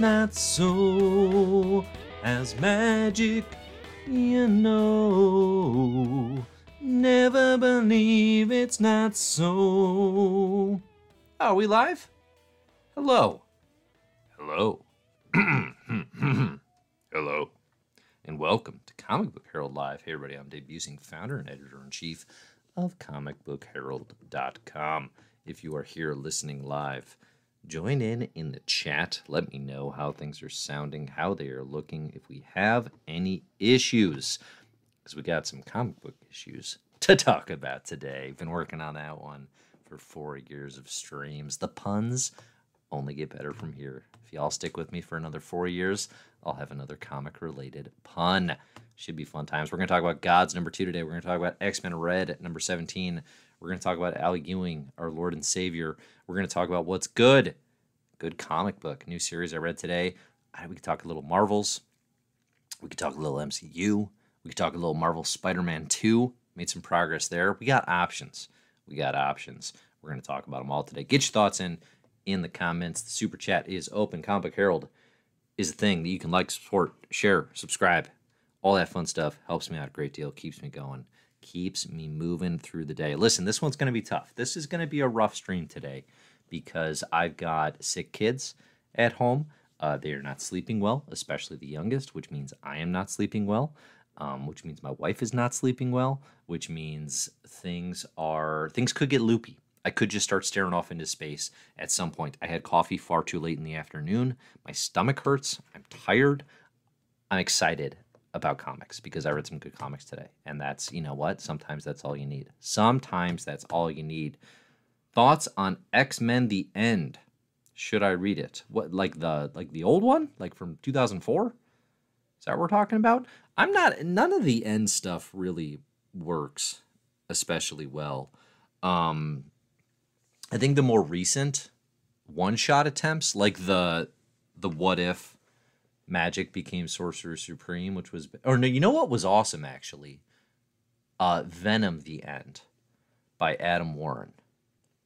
not so. As magic, you know. Never believe it's not so. Are we live? Hello. Hello. Hello. And welcome to Comic Book Herald Live. Hey, everybody, I'm Dave Buesing, founder and editor in chief of comicbookherald.com. If you are here listening live, join in in the chat. Let me know how things are sounding, how they are looking, if we have any issues, because we got some comic book issues to talk about today. Been working on that one for four years of streams. The puns only get better from here. If y'all stick with me for another four years, I'll have another comic related pun. Should be fun times. We're going to talk about Gods number two today. We're going to talk about X Men Red at number 17. We're going to talk about Al Ewing, our Lord and Savior. We're going to talk about what's good. Good comic book, new series I read today. We could talk a little Marvels. We could talk a little MCU. We could talk a little Marvel Spider Man 2. Made some progress there. We got options. We got options. We're going to talk about them all today. Get your thoughts in in the comments. The super chat is open. Comic Book Herald is a thing that you can like, support, share, subscribe all that fun stuff helps me out a great deal, keeps me going, keeps me moving through the day. Listen, this one's going to be tough. This is going to be a rough stream today because I've got sick kids at home. Uh, they are not sleeping well, especially the youngest, which means I am not sleeping well, um, which means my wife is not sleeping well, which means things are things could get loopy. I could just start staring off into space at some point. I had coffee far too late in the afternoon. My stomach hurts. I'm tired. I'm excited about comics because I read some good comics today. And that's, you know what? Sometimes that's all you need. Sometimes that's all you need. Thoughts on X-Men the End. Should I read it? What like the like the old one? Like from 2004? Is that what we're talking about? I'm not none of the end stuff really works especially well. Um I think the more recent one-shot attempts like the the what if Magik became Sorcerer Supreme, which was or no, you know what was awesome actually? Uh Venom the End by Adam Warren.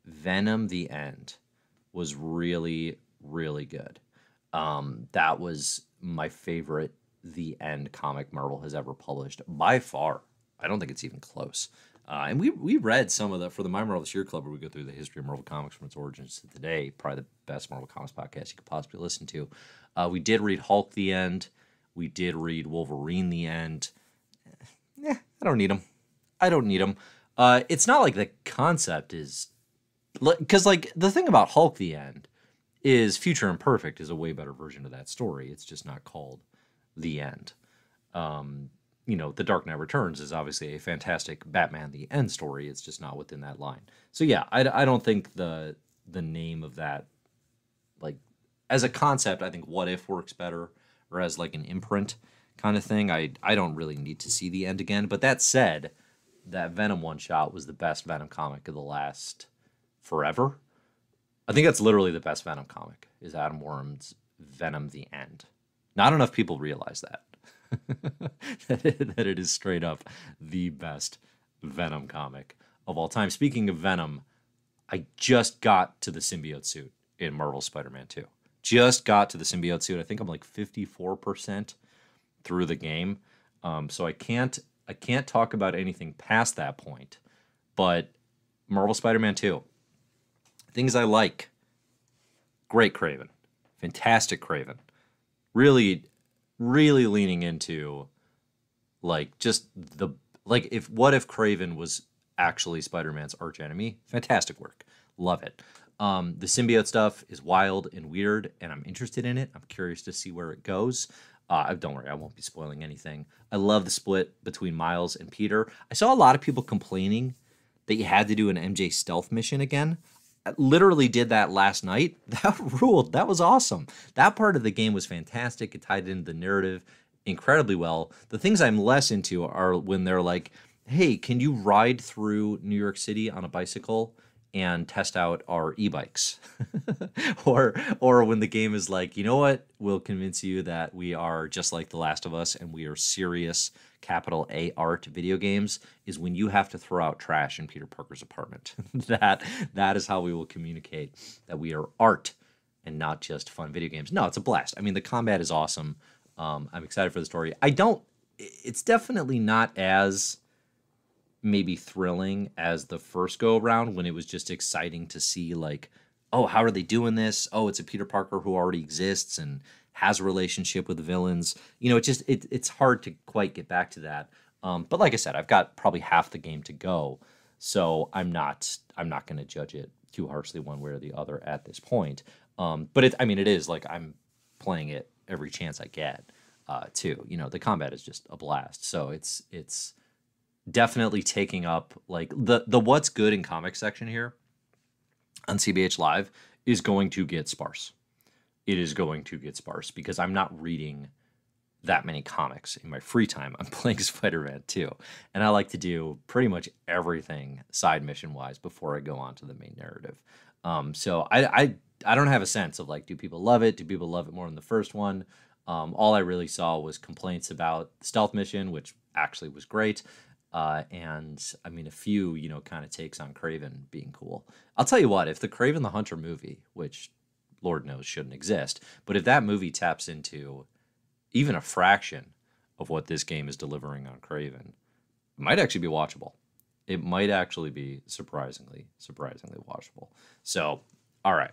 Venom the End was really, really good. Um, that was my favorite The End comic Marvel has ever published by far. I don't think it's even close. Uh, and we we read some of the for the My Marvel This Year Club, where we go through the history of Marvel Comics from its origins to today. Probably the best Marvel Comics podcast you could possibly listen to. Uh, we did read Hulk the End. We did read Wolverine the End. Yeah, I don't need them. I don't need them. Uh, it's not like the concept is because like the thing about Hulk the End is Future Imperfect is a way better version of that story. It's just not called the End. Um, you know, The Dark Knight Returns is obviously a fantastic Batman the End story. It's just not within that line. So yeah, I, I don't think the the name of that as a concept, I think What If works better, or as like an imprint kind of thing. I I don't really need to see the end again. But that said, that Venom one shot was the best Venom comic of the last forever. I think that's literally the best Venom comic is Adam Warren's Venom the End. Not enough people realize that, that it is straight up the best Venom comic of all time. Speaking of Venom, I just got to the symbiote suit in Marvel Spider-Man 2. Just got to the symbiote suit. I think I'm like 54% through the game. Um, so I can't I can't talk about anything past that point. But Marvel Spider-Man 2. Things I like. Great Kraven. Fantastic Kraven. Really really leaning into like just the like if what if Kraven was actually Spider-Man's arch enemy? Fantastic work. Love it. Um, the symbiote stuff is wild and weird, and I'm interested in it. I'm curious to see where it goes. Uh, don't worry, I won't be spoiling anything. I love the split between Miles and Peter. I saw a lot of people complaining that you had to do an MJ stealth mission again I literally did that last night. That ruled. That was awesome. That part of the game was fantastic. It tied into the narrative incredibly well. The things I'm less into are when they're like, "Hey, can you ride through New York City on a bicycle and test out our e-bikes. Or or when the game is like you know what? We'll convince you that we are just like the last of us and we are serious capital a art video games is when you have to throw out trash in peter parker's apartment. That that is how we will communicate that we are art and not just fun video games. No it's a blast. I mean the combat is awesome. Um, i'm excited for the story. I don't it's definitely not as maybe thrilling as the first go around when it was just exciting to see like oh how are they doing this? Oh it's a peter parker who already exists and has a relationship with the villains. You know it just it, it's hard to quite get back to that. Um, but like i said i've got probably half the game to go so i'm not i'm not going to judge it too harshly one way or the other at this point. Um, but it i mean it is like i'm playing it every chance i get uh, too. You know the combat is just a blast. So it's it's definitely taking up like the the what's good in comics section here on CBH Live is going to get sparse. It is going to get sparse because I'm not reading that many comics in my free time. I'm playing Spider-Man 2, and I like to do pretty much everything side mission wise before I go on to the main narrative. Um, so I, I I don't have a sense of like, do people love it? Do people love it more than the first one? Um, all I really saw was complaints about stealth mission, which actually was great. Uh, and I mean, a few, you know, kind of takes on Kraven being cool. I'll tell you what, if the Kraven the Hunter movie, which Lord knows shouldn't exist, but if that movie taps into even a fraction of what this game is delivering on Kraven, it might actually be watchable. It might actually be surprisingly, surprisingly watchable. So, all right,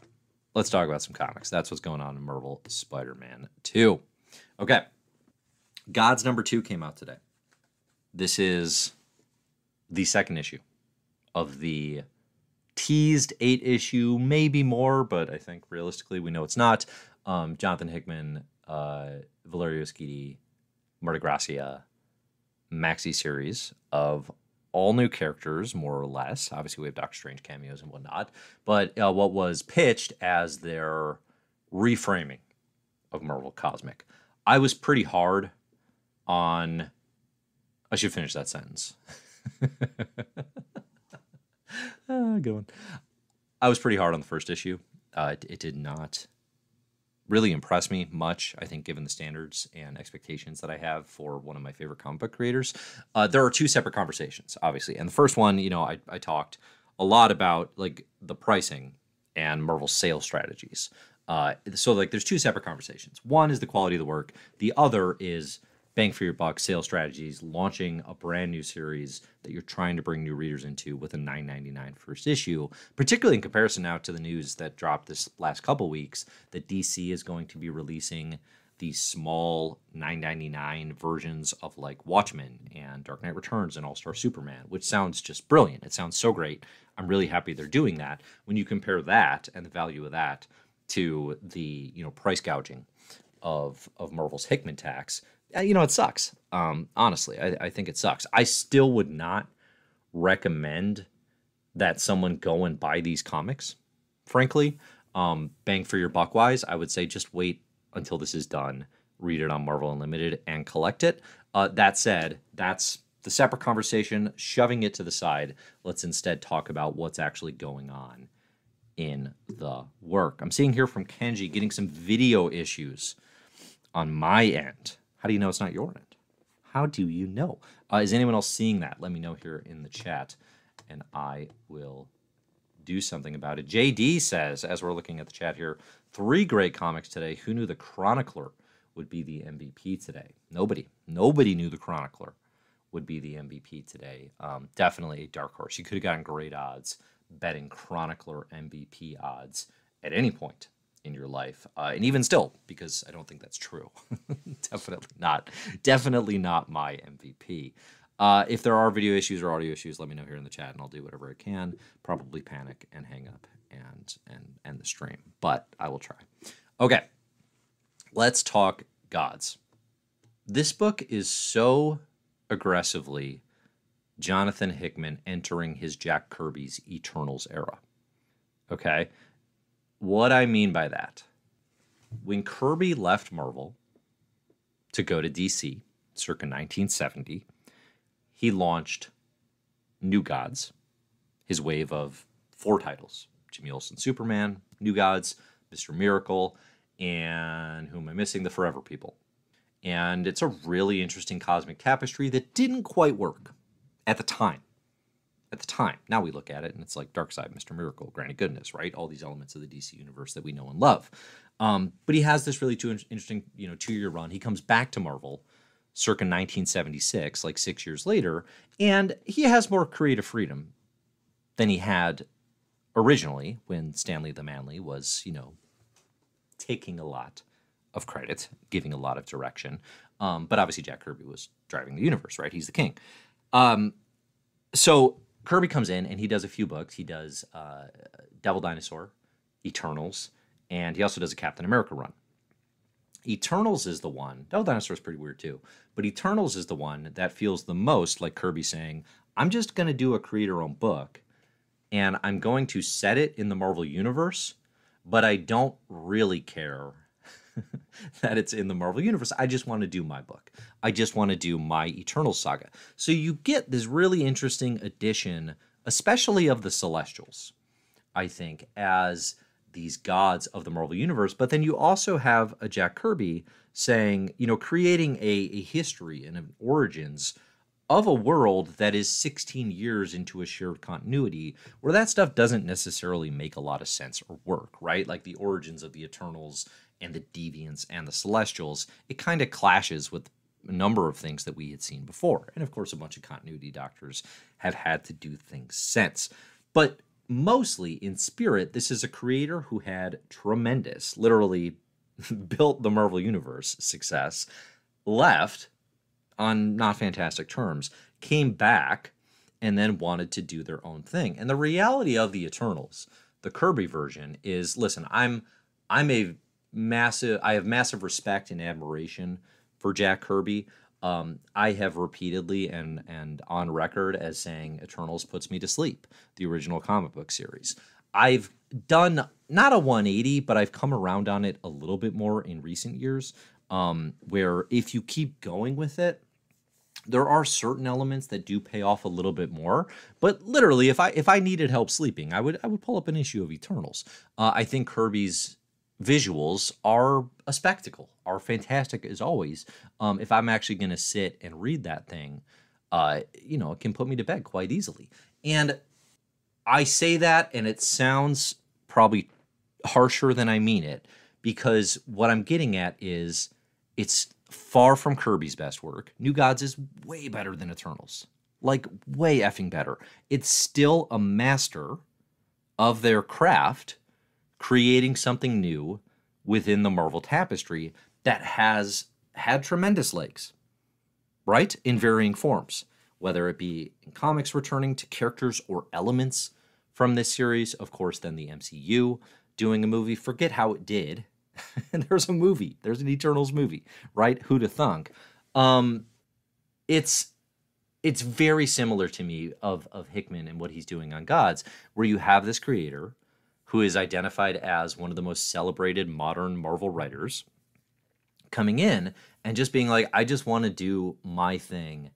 let's talk about some comics. That's what's going on in Marvel Spider Man 2. Okay, Gods number two came out today. This is the second issue of the teased eight issue, maybe more, but I think realistically we know it's not. Um, Jonathan Hickman, uh, Valerio Schiti, Marte Gracia maxi series of all new characters, more or less. Obviously, we have Doctor Strange cameos and whatnot, but uh, what was pitched as their reframing of Marvel Cosmic. I was pretty hard on I should finish that sentence. ah, good one. I was pretty hard on the first issue. Uh, it, it, did not really impress me much, I think, given the standards and expectations that I have for one of my favorite comic book creators. Uh, there are two separate conversations, obviously. And the first one, you know, I, I talked a lot about like the pricing and Marvel's sales strategies. Uh, so, like, there's two separate conversations. One is the quality of the work, the other is bang for your buck sales strategies, launching a brand new series that you're trying to bring new readers into with a 9.99 first issue, particularly in comparison now to the news that dropped this last couple weeks that DC is going to be releasing these small 9.99 versions of like Watchmen and Dark Knight Returns and All-Star Superman, which sounds just brilliant. It sounds so great. I'm really happy they're doing that. When you compare that and the value of that to the, you know, price gouging of of Marvel's Hickman tax, you know, it sucks. Um, honestly, I, I think it sucks. I still would not recommend that someone go and buy these comics. Frankly, um, bang for your buck wise, I would say just wait until this is done, read it on Marvel Unlimited, and collect it. Uh, that said, that's the separate conversation. Shoving it to the side, let's instead talk about what's actually going on in the work. I'm seeing here from Kenji getting some video issues on my end. How do you know it's not your end? How do you know? Uh, is anyone else seeing that? Let me know here in the chat, and I will do something about it. JD says, as we're looking at the chat here, three great comics today. Who knew the Chronicler would be the MVP today? Nobody. Nobody knew the Chronicler would be the MVP today. Um, definitely a dark horse. You could have gotten great odds betting Chronicler MVP odds at any point in your life, uh, and even still, because I don't think that's true. definitely not. Definitely not my MVP. Uh, if there are video issues or audio issues, let me know here in the chat, and I'll do whatever I can. Probably panic and hang up and and end the stream, but I will try. Okay, let's talk gods. This book is so aggressively Jonathan Hickman entering his Jack Kirby's Eternals era. Okay, what I mean by that, when Kirby left Marvel to go to DC circa 1970, he launched New Gods, his wave of four titles Jimmy Olsen Superman, New Gods, Mr. Miracle, and who am I missing? The Forever People. And it's a really interesting cosmic tapestry that didn't quite work at the time. At the time. Now we look at it and it's like Darkseid, Mr. Miracle, Granny Goodness, right? All these elements of the DC universe that we know and love. Um, but he has this really too interesting, you know, two year run. He comes back to Marvel circa 1976, like six years later, and he has more creative freedom than he had originally when Stan Lee the Manly was, you know, taking a lot of credit, giving a lot of direction. Um, but obviously, Jack Kirby was driving the universe, right? He's the king. Um, so Kirby comes in and he does a few books. He does uh, Devil Dinosaur, Eternals, and he also does a Captain America run. Eternals is the one. Devil Dinosaur is pretty weird too, but Eternals is the one that feels the most like Kirby saying, "I'm just going to do a creator-owned book, and I'm going to set it in the Marvel universe, but I don't really care that it's in the Marvel universe. I just want to do my book. I just want to do my Eternal saga. So you get this really interesting addition, especially of the Celestials, I think, as these gods of the Marvel universe. But then you also have a Jack Kirby saying, you know, creating a, a history and an origins of a world that is 16 years into a shared continuity where that stuff doesn't necessarily make a lot of sense or work, right? Like the origins of the Eternals and the Deviants and the Celestials, it kind of clashes with a number of things that we had seen before. And of course, a bunch of continuity doctors have had to do things since. But mostly in spirit, this is a creator who had tremendous, literally built the Marvel Universe success, left on not fantastic terms, came back and then wanted to do their own thing. And the reality of the Eternals, the Kirby version, is listen, I'm I'm a massive I have massive respect and admiration for Jack Kirby. Um, I have repeatedly and and on record as saying Eternals puts me to sleep, the original comic book series. I've done not a 180, but I've come around on it a little bit more in recent years. Um, where if you keep going with it, there are certain elements that do pay off a little bit more but literally if i if i needed help sleeping i would i would pull up an issue of eternals uh, i think kirby's visuals are a spectacle are fantastic as always um, if i'm actually going to sit and read that thing uh, you know it can put me to bed quite easily and i say that and it sounds probably harsher than i mean it because what i'm getting at is it's far from Kirby's best work. New Gods is way better than Eternals. Like, way effing better. It's still a master of their craft, creating something new within the Marvel tapestry that has had tremendous legs, right? In varying forms, whether it be in comics returning to characters or elements from this series, of course, then the MCU doing a movie. Forget how it did there's a movie. There's an Eternals movie, right? Who to thunk? Um, it's it's very similar to me of of Hickman and what he's doing on Gods, where you have this creator who is identified as one of the most celebrated modern Marvel writers coming in and just being like, I just want to do my thing.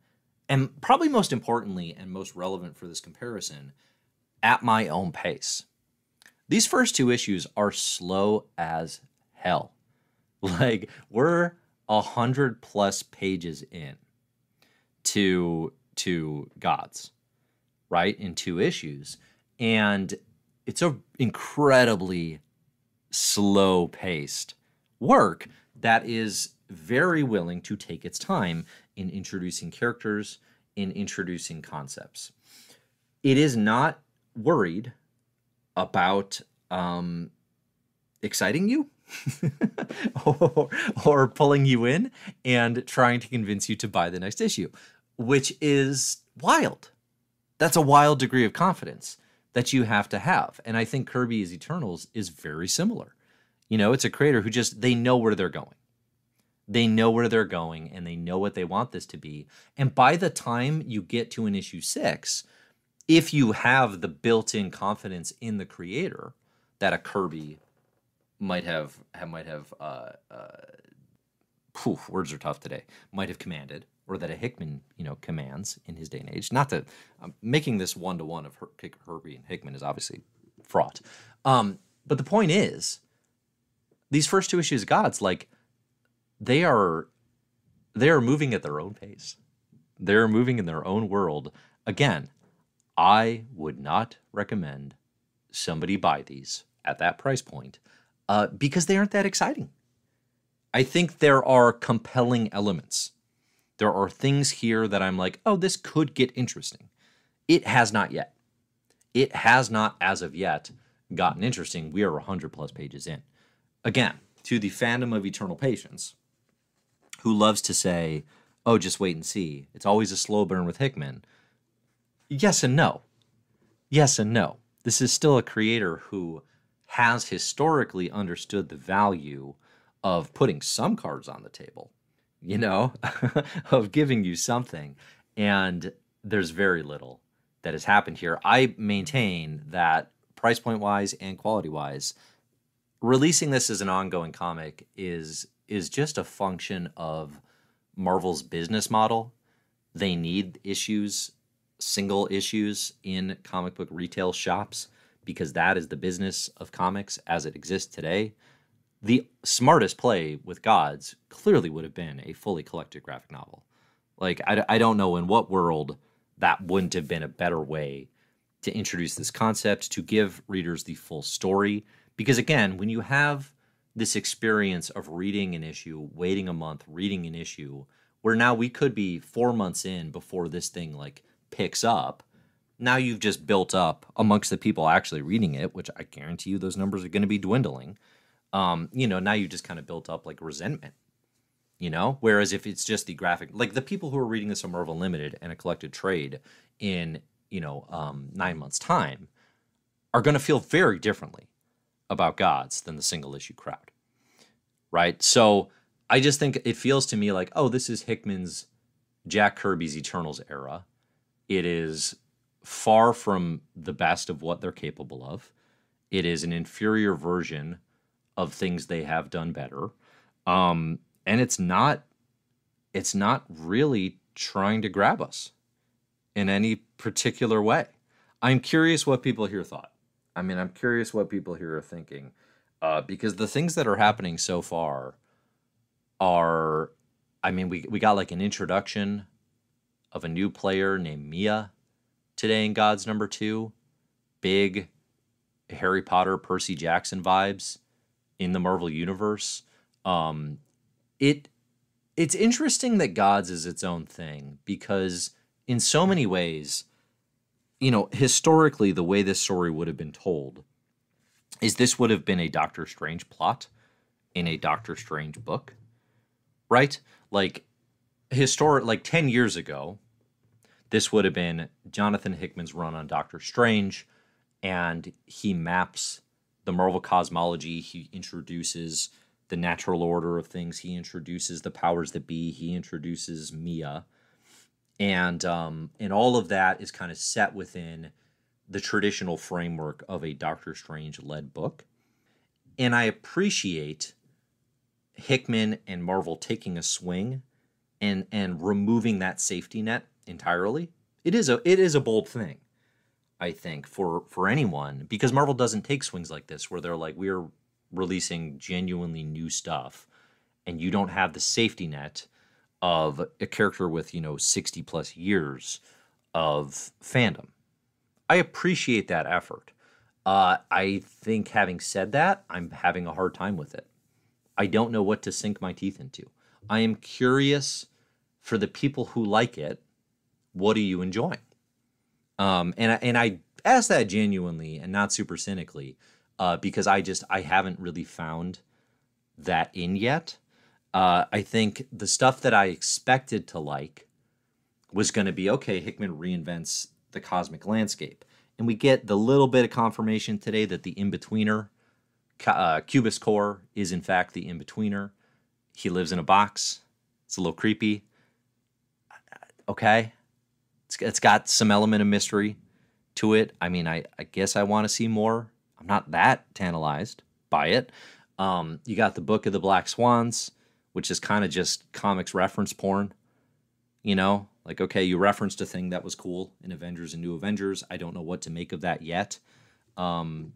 And probably most importantly and most relevant for this comparison, at my own pace. These first two issues are slow as hell. Like we're a hundred plus pages in to to gods, right? In two issues. And it's a incredibly slow paced work that is very willing to take its time in introducing characters, in introducing concepts. It is not worried about um, exciting you or, or pulling you in and trying to convince you to buy the next issue, which is wild. That's a wild degree of confidence that you have to have. And I think Kirby's Eternals is very similar. You know, it's a creator who just, they know where they're going. They know where they're going and they know what they want this to be. And by the time you get to an issue six, if you have the built in confidence in the creator that a Kirby might have, have might have uh, uh, poof, words are tough today. Might have commanded, or that a Hickman you know commands in his day and age. Not that I'm making this one to one of Her- Herbie and Hickman is obviously fraught. Um, but the point is, these first two issues of Gods, like they are they are moving at their own pace. They're moving in their own world. Again, I would not recommend somebody buy these at that price point uh, because they aren't that exciting. I think there are compelling elements. There are things here that I'm like, oh, this could get interesting. It has not yet. It has not, as of yet, gotten interesting. We are 100 plus pages in. Again, to the fandom of Eternal Patience, who loves to say, oh, just wait and see. It's always a slow burn with Hickman. Yes and no. Yes and no. This is still a creator who has historically understood the value of putting some cards on the table, you know, of giving you something. And there's very little that has happened here. I maintain that price point wise and quality wise, releasing this as an ongoing comic is is just a function of Marvel's business model. They need issues, single issues in comic book retail shops because that is the business of comics as it exists today. The smartest play with Gods clearly would have been a fully collected graphic novel. Like, I, I don't know in what world that wouldn't have been a better way to introduce this concept, to give readers the full story. Because again, when you have this experience of reading an issue, waiting a month, reading an issue, where now we could be four months in before this thing like picks up. Now you've just built up amongst the people actually reading it, which I guarantee you those numbers are going to be dwindling. Um, you know, now you just kind of built up like resentment you know? Whereas if it's just the graphic like the people who are reading this on marvel limited and a collected trade in you know um, nine months time are going to feel very differently about gods than the single issue crowd right? So i just think it feels to me like oh this is hickman's jack kirby's eternals era. It is far from the best of what they're capable of. It is an inferior version of things they have done better um, and it's not it's not really trying to grab us in any particular way. I'm curious what people here thought. I mean, I'm curious what people here are thinking, uh, because the things that are happening so far are, I mean, we we got like an introduction of a new player named Mia today in God's Number Two, big Harry Potter, Percy Jackson vibes in the Marvel universe. Um, it it's interesting that Gods is its own thing because in so many ways, you know, historically the way this story would have been told is this would have been a Doctor Strange plot in a Doctor Strange book. Right? Like historic like 10 years ago, this would have been Jonathan Hickman's run on Doctor Strange and he maps the Marvel cosmology, he introduces the natural order of things. He introduces the powers that be. He introduces Mia, and um, and all of that is kind of set within the traditional framework of a Doctor Strange led book. And I appreciate Hickman and Marvel taking a swing and and removing that safety net entirely. It is a it is a bold thing, I think, for for anyone because Marvel doesn't take swings like this where they're like we're releasing genuinely new stuff and you don't have the safety net of a character with, you know, 60 plus years of fandom. I appreciate that effort. Uh, I think, having said that, I'm having a hard time with it. I don't know what to sink my teeth into. I am curious for the people who like it. What are you enjoying? Um, and and I ask that genuinely and not super cynically uh, because I just I haven't really found that in yet. Uh, I think the stuff that I expected to like was going to be okay. Hickman reinvents the cosmic landscape, and we get the little bit of confirmation today that the in-betweener, uh, Cubist Core, is in fact the in-betweener. He lives in a box. It's a little creepy. Okay, it's, it's got some element of mystery to it. I mean, I, I guess I want to see more I'm not that tantalized by it. Um, you got the Book of the Black Swans, which is kind of just comics reference porn. You know, like, okay, you referenced a thing that was cool in Avengers and New Avengers. I don't know what to make of that yet. Um,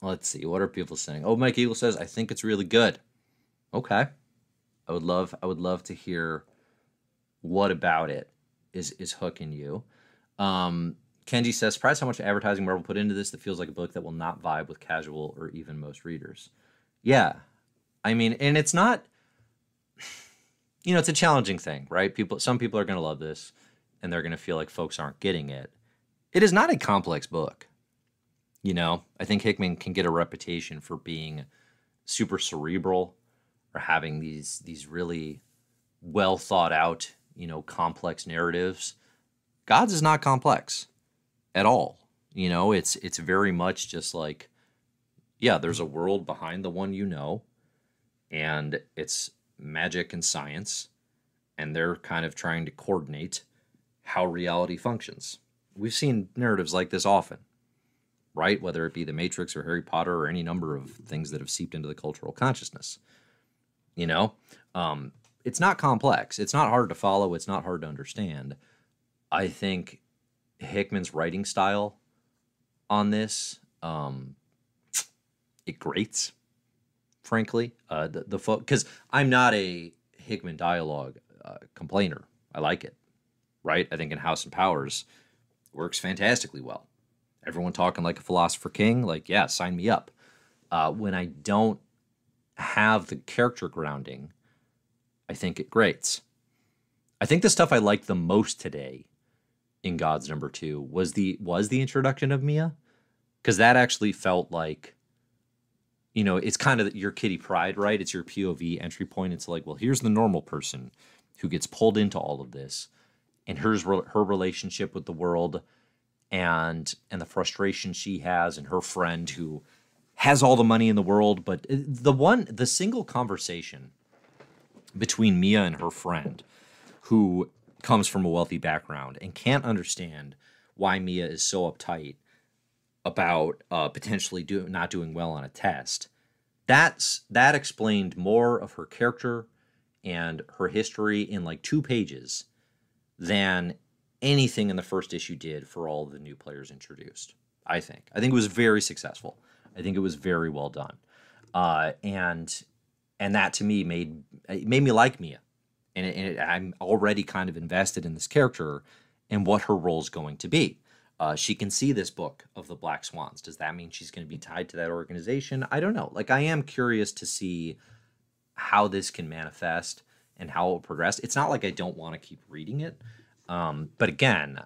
let's see. What are people saying? Oh, Mike Eagle says, I think it's really good. Okay. I would love I would love to hear what about it is is hooking you. Um, Kenji says, surprised how much advertising Marvel put into this that feels like a book that will not vibe with casual or even most readers. Yeah. I mean, and it's not you know, it's a challenging thing, right? People some people are gonna love this and they're gonna feel like folks aren't getting it. It is not a complex book. You know, I think Hickman can get a reputation for being super cerebral or having these these really well thought out, you know, complex narratives. Gods is not complex at all. You know, it's it's very much just like yeah, there's a world behind the one you know and it's magic and science and they're kind of trying to coordinate how reality functions. We've seen narratives like this often right? Whether it be The Matrix or Harry Potter or any number of things that have seeped into the cultural consciousness. You know, um, it's not complex. It's not hard to follow. It's not hard to understand. I think Hickman's writing style on this, um, it grates. Frankly, uh, the the because I'm not a Hickman dialogue uh, complainer. I like it, right? I think in House and Powers works fantastically well everyone talking like a philosopher king, like, yeah, sign me up. Uh, when I don't have the character grounding, I think it grates. I think the stuff I liked the most today in God's Number Two was the was the introduction of Mia, because that actually felt like, you know, it's kind of your Kitty Pryde, right? It's your POV entry point. It's like, well, here's the normal person who gets pulled into all of this, and here's her relationship with the world and and the frustration she has and her friend who has all the money in the world but uh, the one the single conversation between Mia and her friend who comes from a wealthy background and can't understand why Mia is so uptight about uh, potentially do, not doing well on a test. That's that explained more of her character and her history in like two pages than anything in the first issue did for all the new players introduced. I think. I think it was very successful. I think it was very well done, uh, and and that to me made it made me like Mia, and, it, and it, I'm already kind of invested in this character and what her role is going to be. Uh, she can see this book of the Black Swans. Does that mean she's going to be tied to that organization? I don't know. Like I am curious to see how this can manifest and how it will progress. It's not like I don't want to keep reading it. Um, but again,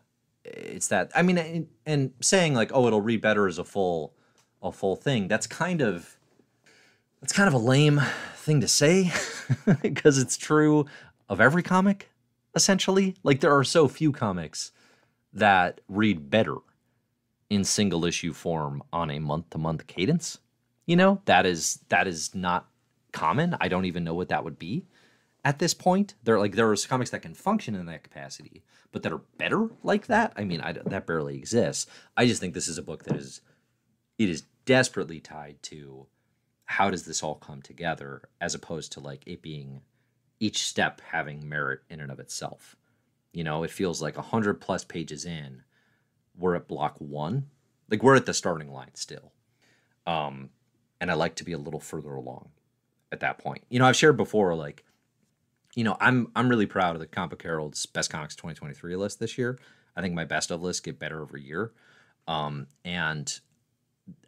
it's that I mean, and, and saying like, oh, it'll read better as a full, a full thing. That's kind of, that's kind of a lame thing to say, because it's true of every comic, essentially. Like there are so few comics that read better in single issue form on a month to month cadence. You know, that is that is not common. I don't even know what that would be at this point. There like there are comics that can function in that capacity, but that are better like that. I mean, I, that barely exists. I just think this is a book that is it is desperately tied to how does this all come together, as opposed to like it being each step having merit in and of itself. You know, it feels like a hundred plus pages in, we're at block one, like we're at the starting line still. Um, and I like to be a little further along at that point. You know, I've shared before, like you know, I'm I'm really proud of the Comic Herald's Best Comics 2023 list this year. I think my best of lists get better every year, um, and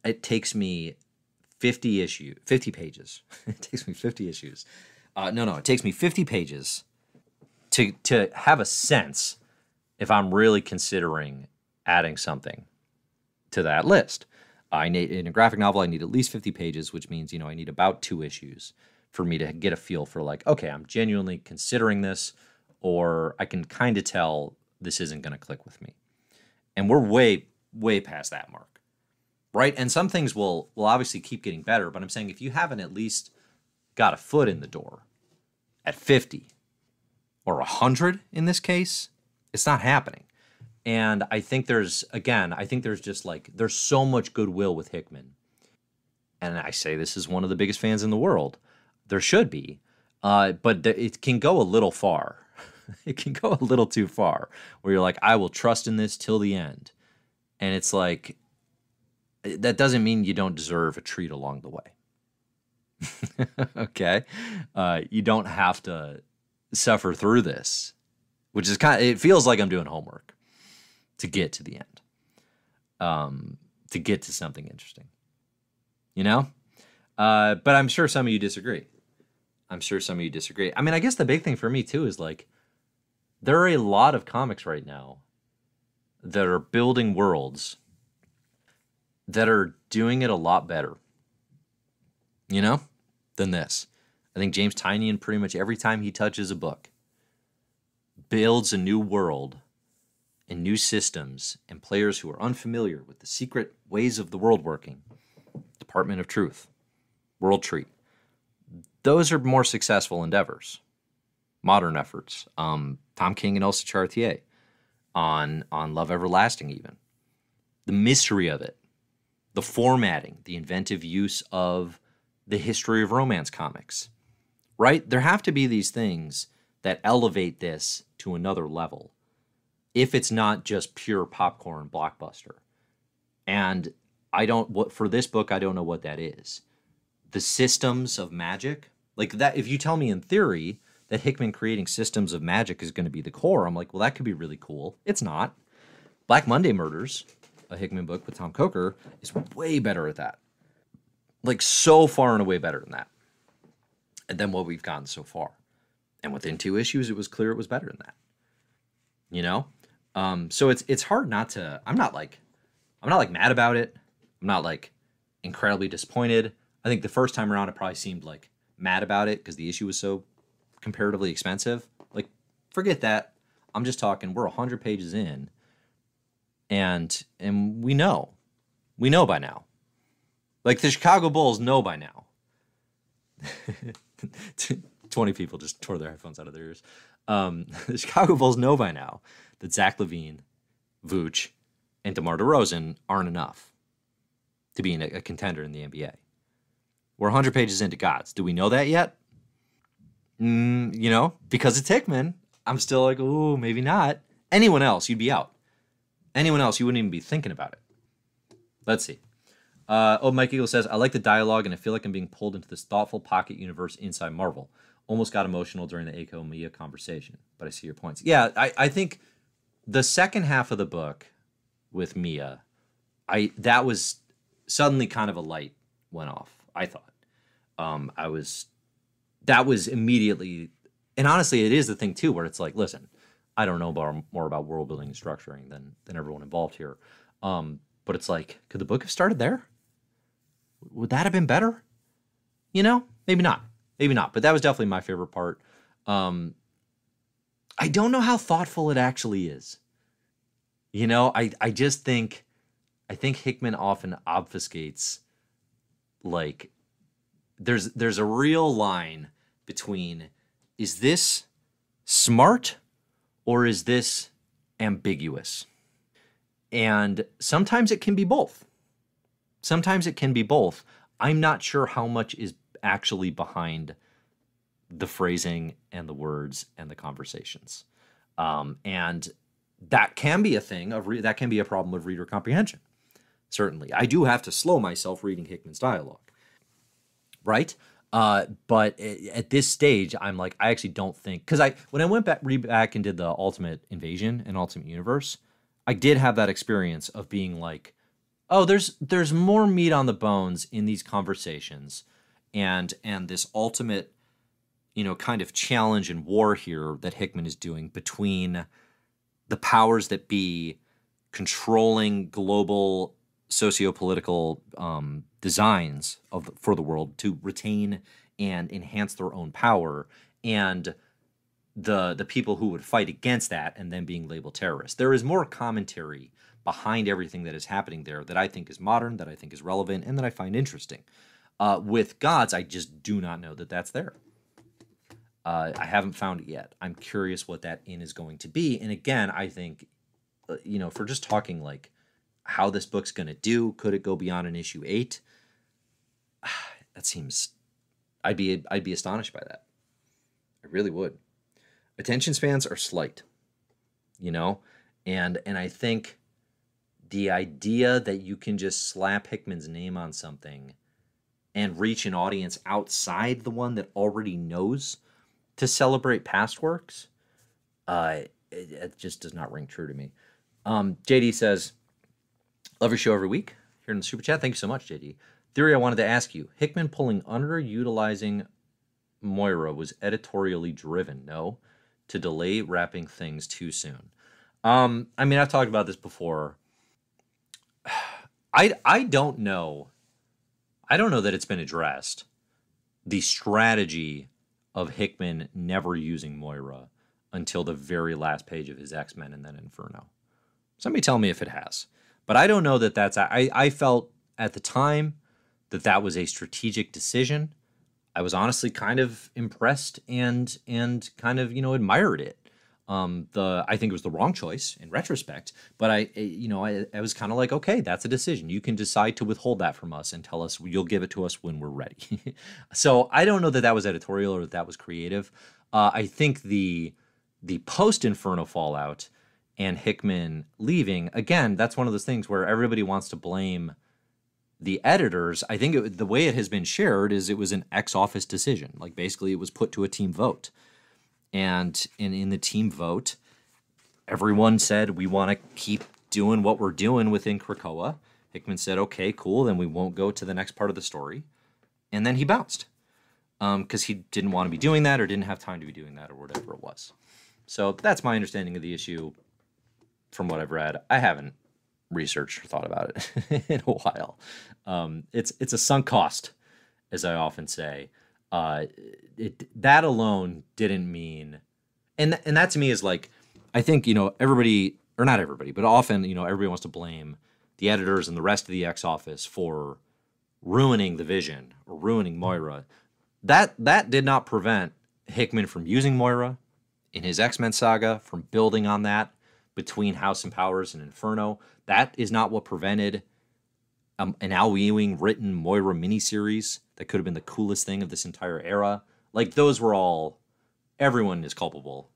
it takes me 50 issue 50 pages. it takes me 50 issues. Uh, no, no, it takes me 50 pages to to have a sense if I'm really considering adding something to that list. I need in a graphic novel, I need at least 50 pages, which means you know I need about two issues for me to get a feel for like, okay, I'm genuinely considering this, or I can kind of tell this isn't going to click with me. And we're way, way past that mark, right? And some things will will obviously keep getting better, but I'm saying if you haven't at least got a foot in the door at 50 or 100 in this case, it's not happening. And I think there's again, I think there's just like there's so much goodwill with Hickman. And I say this is one of the biggest fans in the world there should be, uh, but th- it can go a little far. it can go a little too far, where you're like, I will trust in this till the end, and it's like, that doesn't mean you don't deserve a treat along the way. okay, uh, you don't have to suffer through this, which is kind. Of, it feels like I'm doing homework to get to the end, um, to get to something interesting. You know, uh, but I'm sure some of you disagree. I'm sure some of you disagree. I mean, I guess the big thing for me too is like there are a lot of comics right now that are building worlds that are doing it a lot better, you know, than this. I think James Tynion, pretty much every time he touches a book, builds a new world and new systems and players who are unfamiliar with the secret ways of the world working. Department of Truth, World Tree. Those are more successful endeavors, modern efforts. Um, Tom King and Elsa Charretier on on Love Everlasting, even the mystery of it, the formatting, the inventive use of the history of romance comics. Right? There have to be these things that elevate this to another level. If it's not just pure popcorn blockbuster. And I don't what for this book I don't know what that is. The systems of magic, like that if you tell me in theory that Hickman creating systems of magic is going to be the core, I'm like, well that could be really cool. It's not. Black Monday Murders, a Hickman book with Tom Coker, is way better at that. Like so far and away better than that. And then what we've gotten so far. And within two issues, it was clear it was better than that. You know? Um, so it's it's hard not to I'm not like I'm not like mad about it. I'm not like incredibly disappointed. I think the first time around, it probably seemed like mad about it because the issue was so comparatively expensive. Like, forget that. I'm just talking. We're hundred pages in, and and we know, we know by now. Like the Chicago Bulls know by now. Twenty people just tore their headphones out of their ears. Um, the Chicago Bulls know by now that Zach LaVine, Vooch, and DeMar DeRozan aren't enough to being a, a contender in the NBA. We're 100 pages into Gods. Do we know that yet? Mm, you know, because it's Hickman, I'm still like, oh, maybe not. Anyone else, you'd be out. Anyone else, you wouldn't even be thinking about it. Let's see. Uh, oh, Mike Eagle says, I like the dialogue and I feel like I'm being pulled into this thoughtful pocket universe inside Marvel. Almost got emotional during the Eiko Mia conversation, but I see your points. Yeah, I, I think the second half of the book with Mia, I that was suddenly kind of a light went off. I thought. Um, I was that was immediately, and honestly, it is the thing too, where it's like, listen, I don't know about, more about world building and structuring than than everyone involved here, um, but it's like, could the book have started there? Would that have been better? You know, maybe not, maybe not, but that was definitely my favorite part. Um, I don't know how thoughtful it actually is. You know, I I just think I think Hickman often obfuscates like there's there's a real line between is this smart or is this ambiguous? And sometimes it can be both. Sometimes it can be both. I'm not sure how much is actually behind the phrasing and the words and the conversations. Um, and that can be a thing of re- that can be a problem of reader comprehension certainly. I do have to slow myself reading Hickman's dialogue, right? Uh, but at this stage, I'm like, I actually don't think because I when I went back read back and did the Ultimate Invasion and Ultimate Universe, I did have that experience of being like, oh, there's there's more meat on the bones in these conversations, and and this ultimate, you know, kind of challenge and war here that Hickman is doing between the powers that be controlling global socio-political um, designs of for the world to retain and enhance their own power and the the people who would fight against that and then being labeled terrorists. There is more commentary behind everything that is happening there that i think is modern that i think is relevant and that i find interesting. Uh, with gods i just do not know that that's there. Uh, i haven't found it yet. I'm curious what that in is going to be. And again i think uh, you know for just talking like how this book's going to do. Could it go beyond an issue eight? That seems, I'd be I'd be astonished by that. I really would. Attention spans are slight, you know, and and I think the idea that you can just slap Hickman's name on something and reach an audience outside the one that already knows to celebrate past works, uh, it, it just does not ring true to me. Um, JD says, Love your show every week here in the super chat. Thank you so much, JD. Theory I wanted to ask you Hickman pulling underutilizing Moira was editorially driven, no? To delay wrapping things too soon. Um, I mean, I've talked about this before. I I don't know. I don't know that it's been addressed. The strategy of Hickman never using Moira until the very last page of his X Men and then Inferno. Somebody tell me if it has. But I don't know that that's. I I felt at the time that that was a strategic decision. I was honestly kind of impressed and and kind of you know admired it. Um, the I think it was the wrong choice in retrospect, but I, you know, I, I was kind of like, okay, that's a decision. You can decide to withhold that from us and tell us you'll give it to us when we're ready. so I don't know that that was editorial or that that was creative. Uh, I think the the post Inferno fallout and Hickman leaving again, that's one of those things where everybody wants to blame the editors. I think it, the way it has been shared is it was an ex office decision. Like basically, it was put to a team vote and in, in the team vote, everyone said we want to keep doing what we're doing within Krakoa. Hickman said, okay, cool, then we won't go to the next part of the story. And then he bounced because um, he didn't want to be doing that or didn't have time to be doing that or whatever it was. So that's my understanding of the issue from what I've read. I haven't researched or thought about it in a while. Um, it's it's a sunk cost, as I often say uh, it that alone didn't mean, and and that to me is like, I think you know everybody or not everybody, but often you know everybody wants to blame the editors and the rest of the X office for ruining the vision or ruining Moira. That that did not prevent Hickman from using Moira in his X Men saga, from building on that between House and Powers and Inferno. That is not what prevented um, an Al Ewing written Moira miniseries that could have been the coolest thing of this entire era. Like those were all everyone is culpable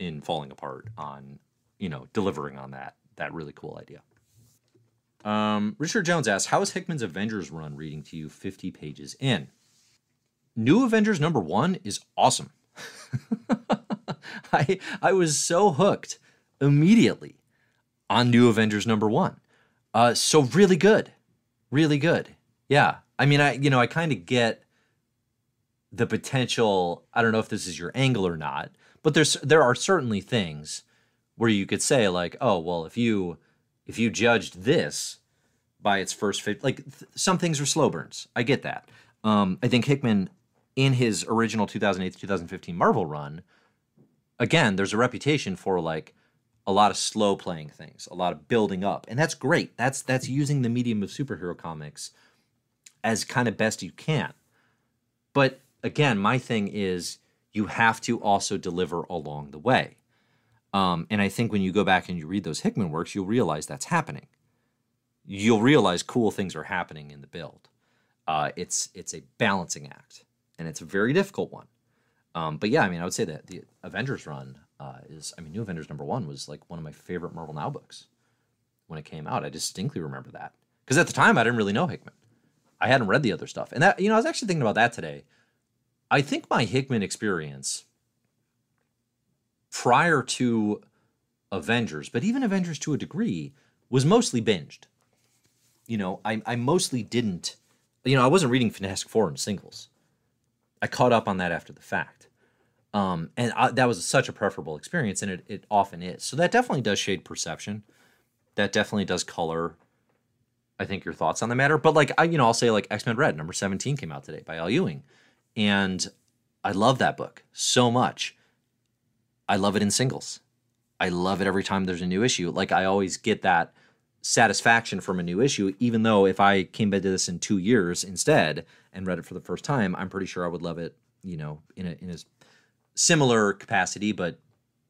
in falling apart on, you know, delivering on that that really cool idea. Um, Richard Jones asks, "How is Hickman's Avengers run reading to you 50 pages in?" New Avengers number 1 is awesome. I I was so hooked immediately on New Avengers number 1. Uh, so really good. Really good. Yeah. I mean, I you know I kind of get the potential. I don't know if this is your angle or not, but there's there are certainly things where you could say like, oh well, if you if you judged this by its first fit, like th- some things are slow burns. I get that. Um, I think Hickman in his original 2008 2015 Marvel run, again, there's a reputation for like a lot of slow playing things, a lot of building up, and that's great. That's that's using the medium of superhero comics as kind of best you can. But again, my thing is you have to also deliver along the way. Um, and I think when you go back and you read those Hickman works, you'll realize that's happening. You'll realize cool things are happening in the build. Uh, it's it's a balancing act, and it's a very difficult one. Um, but yeah, I mean, I would say that the Avengers run uh, is, I mean, New Avengers number one was like one of my favorite Marvel Now books when it came out. I distinctly remember that because at the time I didn't really know Hickman. I hadn't read the other stuff. And that, you know, I was actually thinking about that today. I think my Hickman experience prior to Avengers, but even Avengers to a degree, was mostly binged. You know, I, I mostly didn't, you know, I wasn't reading Fantastic Four in singles. I caught up on that after the fact. Um, and I, that was such a preferable experience, and it, it often is. So that definitely does shade perception. That definitely does color I think your thoughts on the matter. But like I, you know, I'll say like X Men Red number seventeen came out today by Al Ewing, and I love that book so much. I love it in singles. I love it every time there's a new issue. Like I always get that satisfaction from a new issue, even though if I came back to this in two years instead and read it for the first time, I'm pretty sure I would love it. You know, in a in a similar capacity, but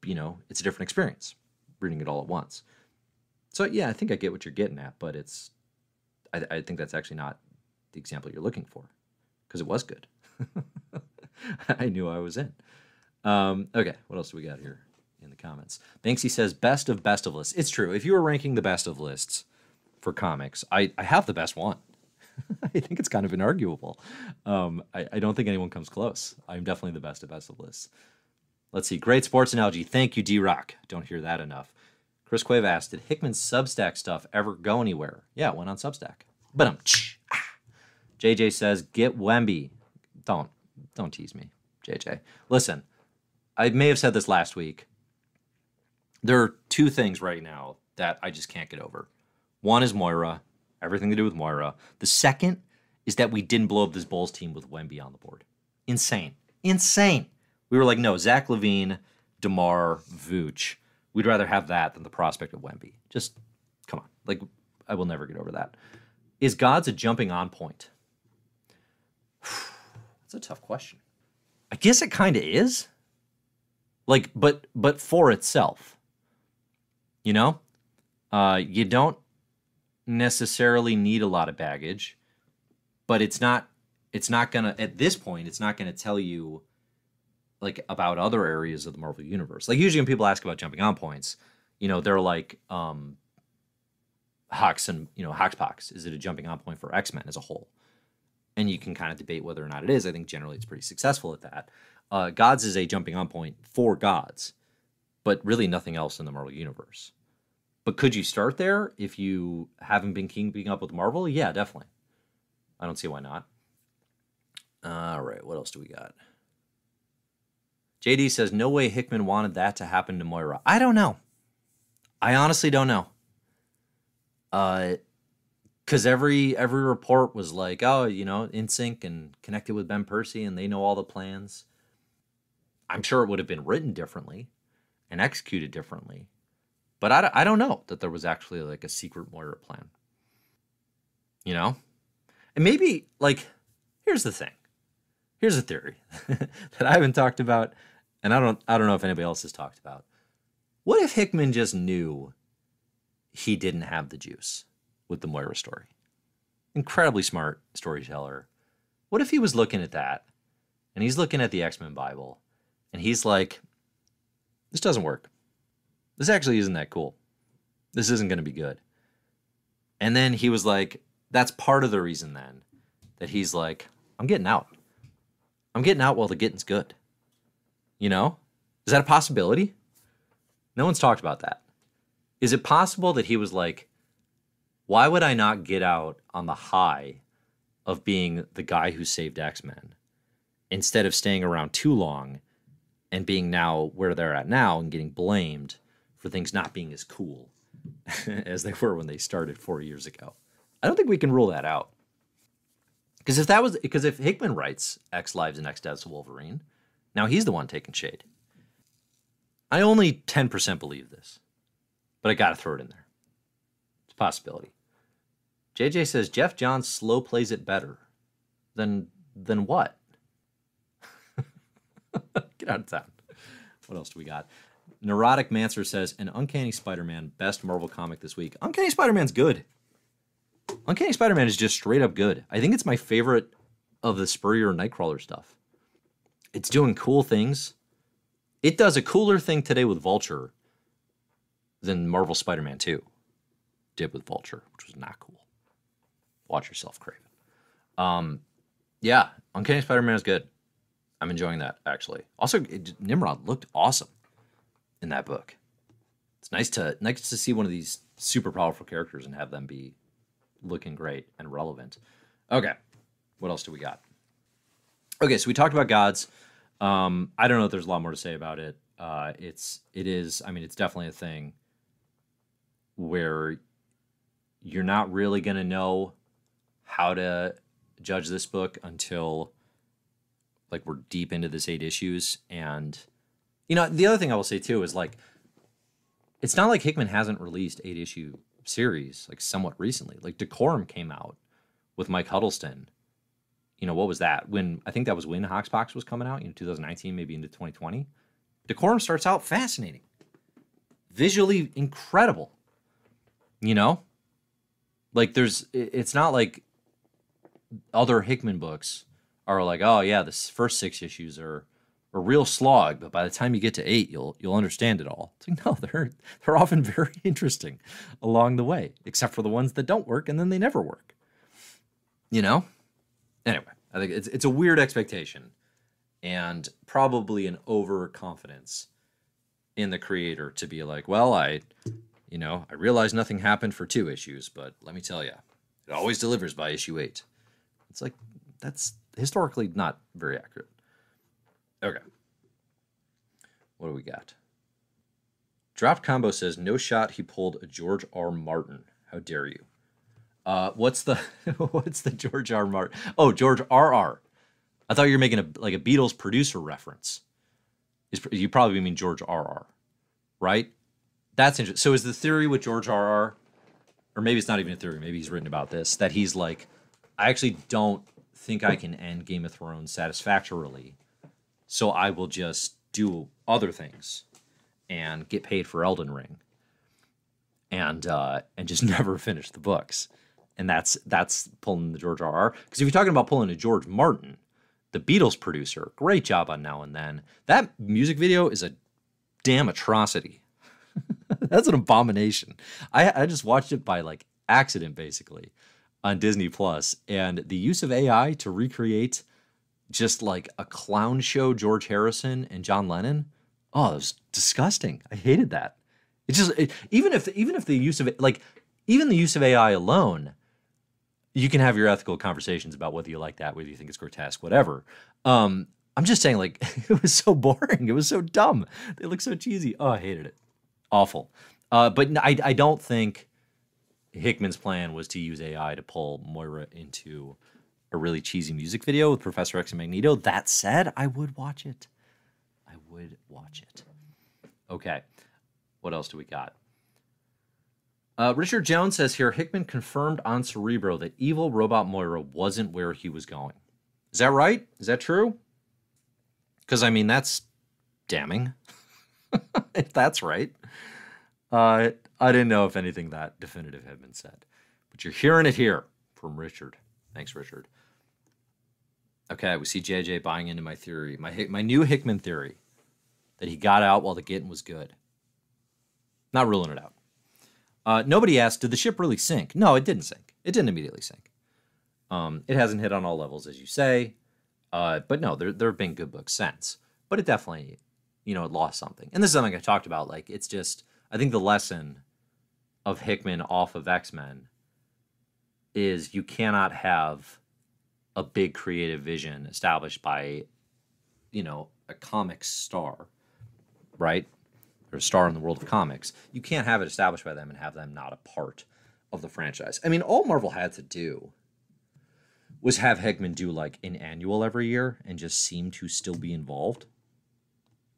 you know, it's a different experience reading it all at once. So yeah, I think I get what you're getting at, but it's I, I think that's actually not the example you're looking for because it was good. I knew I was in. Um, okay, what else do we got here in the comments? Banksy says best of best of lists. It's true. If you were ranking the best of lists, for comics. I, I have the best one. I think it's kind of inarguable. Um, I, I don't think anyone comes close. I'm definitely the best at best of lists. Let's see. Great sports analogy. Thank you, D Rock. Don't hear that enough. Chris Quave asked, Did Hickman's Substack stuff ever go anywhere? Yeah, it went on Substack. But um, JJ says, Get Wemby. Don't don't tease me, JJ. Listen, I may have said this last week. There are two things right now that I just can't get over. One is Moira, everything to do with Moira. The second is that we didn't blow up this Bulls team with Wemby on the board. Insane. Insane. We were like, no, Zach LaVine, DeMar, Vooch. We'd rather have that than the prospect of Wemby. Just come on. Like, I will never get over that. Is God's a jumping on point? That's a tough question. I guess it kind of is. Like, but but for itself. You know? Uh, you don't necessarily need a lot of baggage, but it's not it's not gonna at this point, it's not gonna tell you like about other areas of the Marvel universe. Like usually when people ask about jumping on points, you know, they're like um Hux and you know, Hoxpox. Is it a jumping on point for X-Men as a whole? And you can kind of debate whether or not it is. I think generally it's pretty successful at that. Uh, gods is a jumping on point for gods, but really nothing else in the Marvel universe. But could you start there if you haven't been keeping up with Marvel? Yeah, definitely. I don't see why not. All right, what else do we got? JD says, No way Hickman wanted that to happen to Moira. I don't know. I honestly don't know. Uh, because every every report was like, oh, you know, in sync and connected with Ben Percy, and they know all the plans. I'm sure it would have been written differently and executed differently, but I, I don't know that there was actually like a secret Moira plan. You know, and maybe like here's the thing. Here's a theory that I haven't talked about, and I don't I don't know if anybody else has talked about. What if Hickman just knew he didn't have the juice? with the Moira story. Incredibly smart storyteller. What if he was looking at that and he's looking at the X Men Bible and he's like, this doesn't work. This actually isn't that cool. This isn't going to be good. And then he was like, that's part of the reason then that he's like, I'm getting out. I'm getting out while the getting's good. You know? Is that a possibility? No one's talked about that. Is it possible that he was like, why would I not get out on the high of being the guy who saved X Men instead of staying around too long and being now where they're at now and getting blamed for things not being as cool as they were when they started four years ago? I don't think we can rule that out. Because if that was because if Hickman writes X Lives and X Deaths of Wolverine, now he's the one taking shade. I only 10% believe this, but I got to throw it in there. It's a possibility. JJ says Geoff Johns slow plays it better. Than than what? Get out of town. What else do we got? Neurotic Mancer says an Uncanny Spider-Man best Marvel comic this week. Uncanny Spider-Man's good. Uncanny Spider-Man is just straight up good. I think it's my favorite of the Spurrier Nightcrawler stuff. It's doing cool things. It does a cooler thing today with Vulture than Marvel Spider-Man 2 did with Vulture, which was not cool. Watch yourself, Kraven. Um, yeah, Uncanny Spider-Man is good. I'm enjoying that actually. Also, it, Nimrod looked awesome in that book. It's nice to nice to see one of these super powerful characters and have them be looking great and relevant. Okay, what else do we got? Okay, so we talked about gods. Um, I don't know if there's a lot more to say about it. Uh, it's it is. I mean, it's definitely a thing where you're not really going to know how to judge this book until like we're deep into this eight issues and you know the other thing i will say too is like it's not like hickman hasn't released eight issue series like somewhat recently. Like decorum came out with mike huddleston. You know what was that? When i think that was when hoxpox was coming out you know 2019 maybe into 2020 decorum starts out fascinating. Visually incredible. You know? Like there's it's not like other Hickman books are like, oh yeah, the first six issues are a real slog, but by the time you get to eight, you'll you'll understand it all. It's like no, they're they're often very interesting along the way, except for the ones that don't work and then they never work. You know. Anyway, I think it's it's a weird expectation, and probably an overconfidence in the creator to be like, well, I, you know, I realize nothing happened for two issues, but let me tell you, it always delivers by issue eight. It's like that's historically not very accurate. Okay. What do we got? Dropped combo says no shot he pulled a George R. Martin. How dare you? Uh, what's the what's the George R. Martin? Oh, George R. R. I thought you were making a like a Beatles producer reference. Is you probably mean George R. R. Right? That's interesting. So is the theory with George R. R. Or maybe it's not even a theory. Maybe he's written about this that he's like, I actually don't think I can end Game of Thrones satisfactorily so I will just do other things and get paid for Elden Ring and uh, and just never finish the books. And that's that's pulling the George R. R. Because if you're talking about pulling a George Martin, the Beatles producer, great job on Now and Then. That music video is a damn atrocity. that's an abomination. I I just watched it by like accident basically on Disney Plus, and the use of AI to recreate just like a clown show George Harrison and John Lennon. Oh, it was disgusting. I hated that. It just it, even if even if the use of it like even the use of AI alone, you can have your ethical conversations about whether you like that, whether you think it's grotesque, whatever. Um, I'm just saying, like, it was so boring. It was so dumb. They looked so cheesy. Oh, I hated it. Awful. Uh, but I, I don't think Hickman's plan was to use AI to pull Moira into a really cheesy music video with Professor X and Magneto. That said, I would watch it. I would watch it. Okay. What else do we got? Uh, Richard Jones says here Hickman confirmed on Cerebro that evil robot Moira wasn't where he was going. Is that right? Is that true? Because, I mean, that's damning. if that's right. Uh, I didn't know if anything that definitive had been said. But you're hearing it here from Richard. Thanks, Richard. Okay, we see JJ buying into my theory, my my new Hickman theory, that he got out while the getting was good. Not ruling it out. Uh, nobody asked, did the ship really sink? No, it didn't sink. It didn't immediately sink. Um, it hasn't hit on all levels, as you say. Uh, but no, there there have been good books since. But it definitely, you know, it lost something. And this is something I talked about. Like, it's just, I think the lesson of Hickman off of X Men is you cannot have a big creative vision established by, you know, a comics star, right? Or a star in the world of comics. You can't have it established by them and have them not a part of the franchise. I mean, all Marvel had to do was have Hickman do like an annual every year and just seem to still be involved.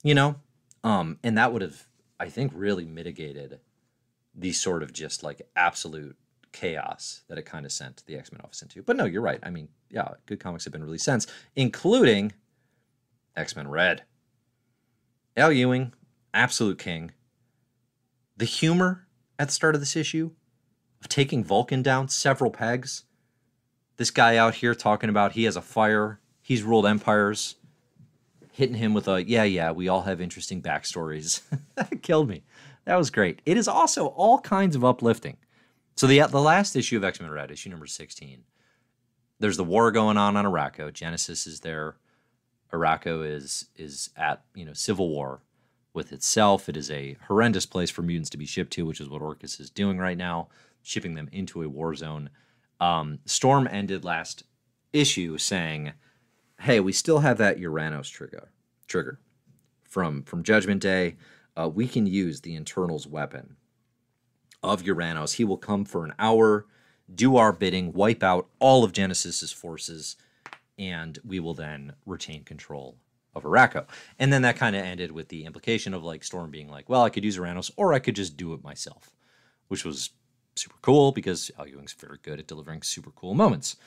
You know? Um, and that would have, I think, really mitigated the sort of just like absolute chaos that it kind of sent the X Men office into. But no, you're right. I mean, yeah, good comics have been released since, including X Men Red. Al Ewing, absolute king. The humor at the start of this issue of taking Vulcan down several pegs. This guy out here talking about he has a fire, he's ruled empires, hitting him with a, yeah, yeah, we all have interesting backstories. that killed me. That was great. It is also all kinds of uplifting. So the the last issue of X Men Red, issue number sixteen, there's the war going on on Arakko. Genesis is there. Arakko is is at you know civil war with itself. It is a horrendous place for mutants to be shipped to, which is what Orchis is doing right now, shipping them into a war zone. Um, Storm ended last issue saying, "Hey, we still have that Uranos trigger trigger from from Judgment Day. Uh, we can use the Eternals weapon of Uranos. He will come for an hour, do our bidding, wipe out all of Genesis's forces, and we will then retain control of Arakko. And then that kind of ended with the implication of like Storm being like, well, I could use Uranos or I could just do it myself, which was super cool because Al Ewing's very good at delivering super cool moments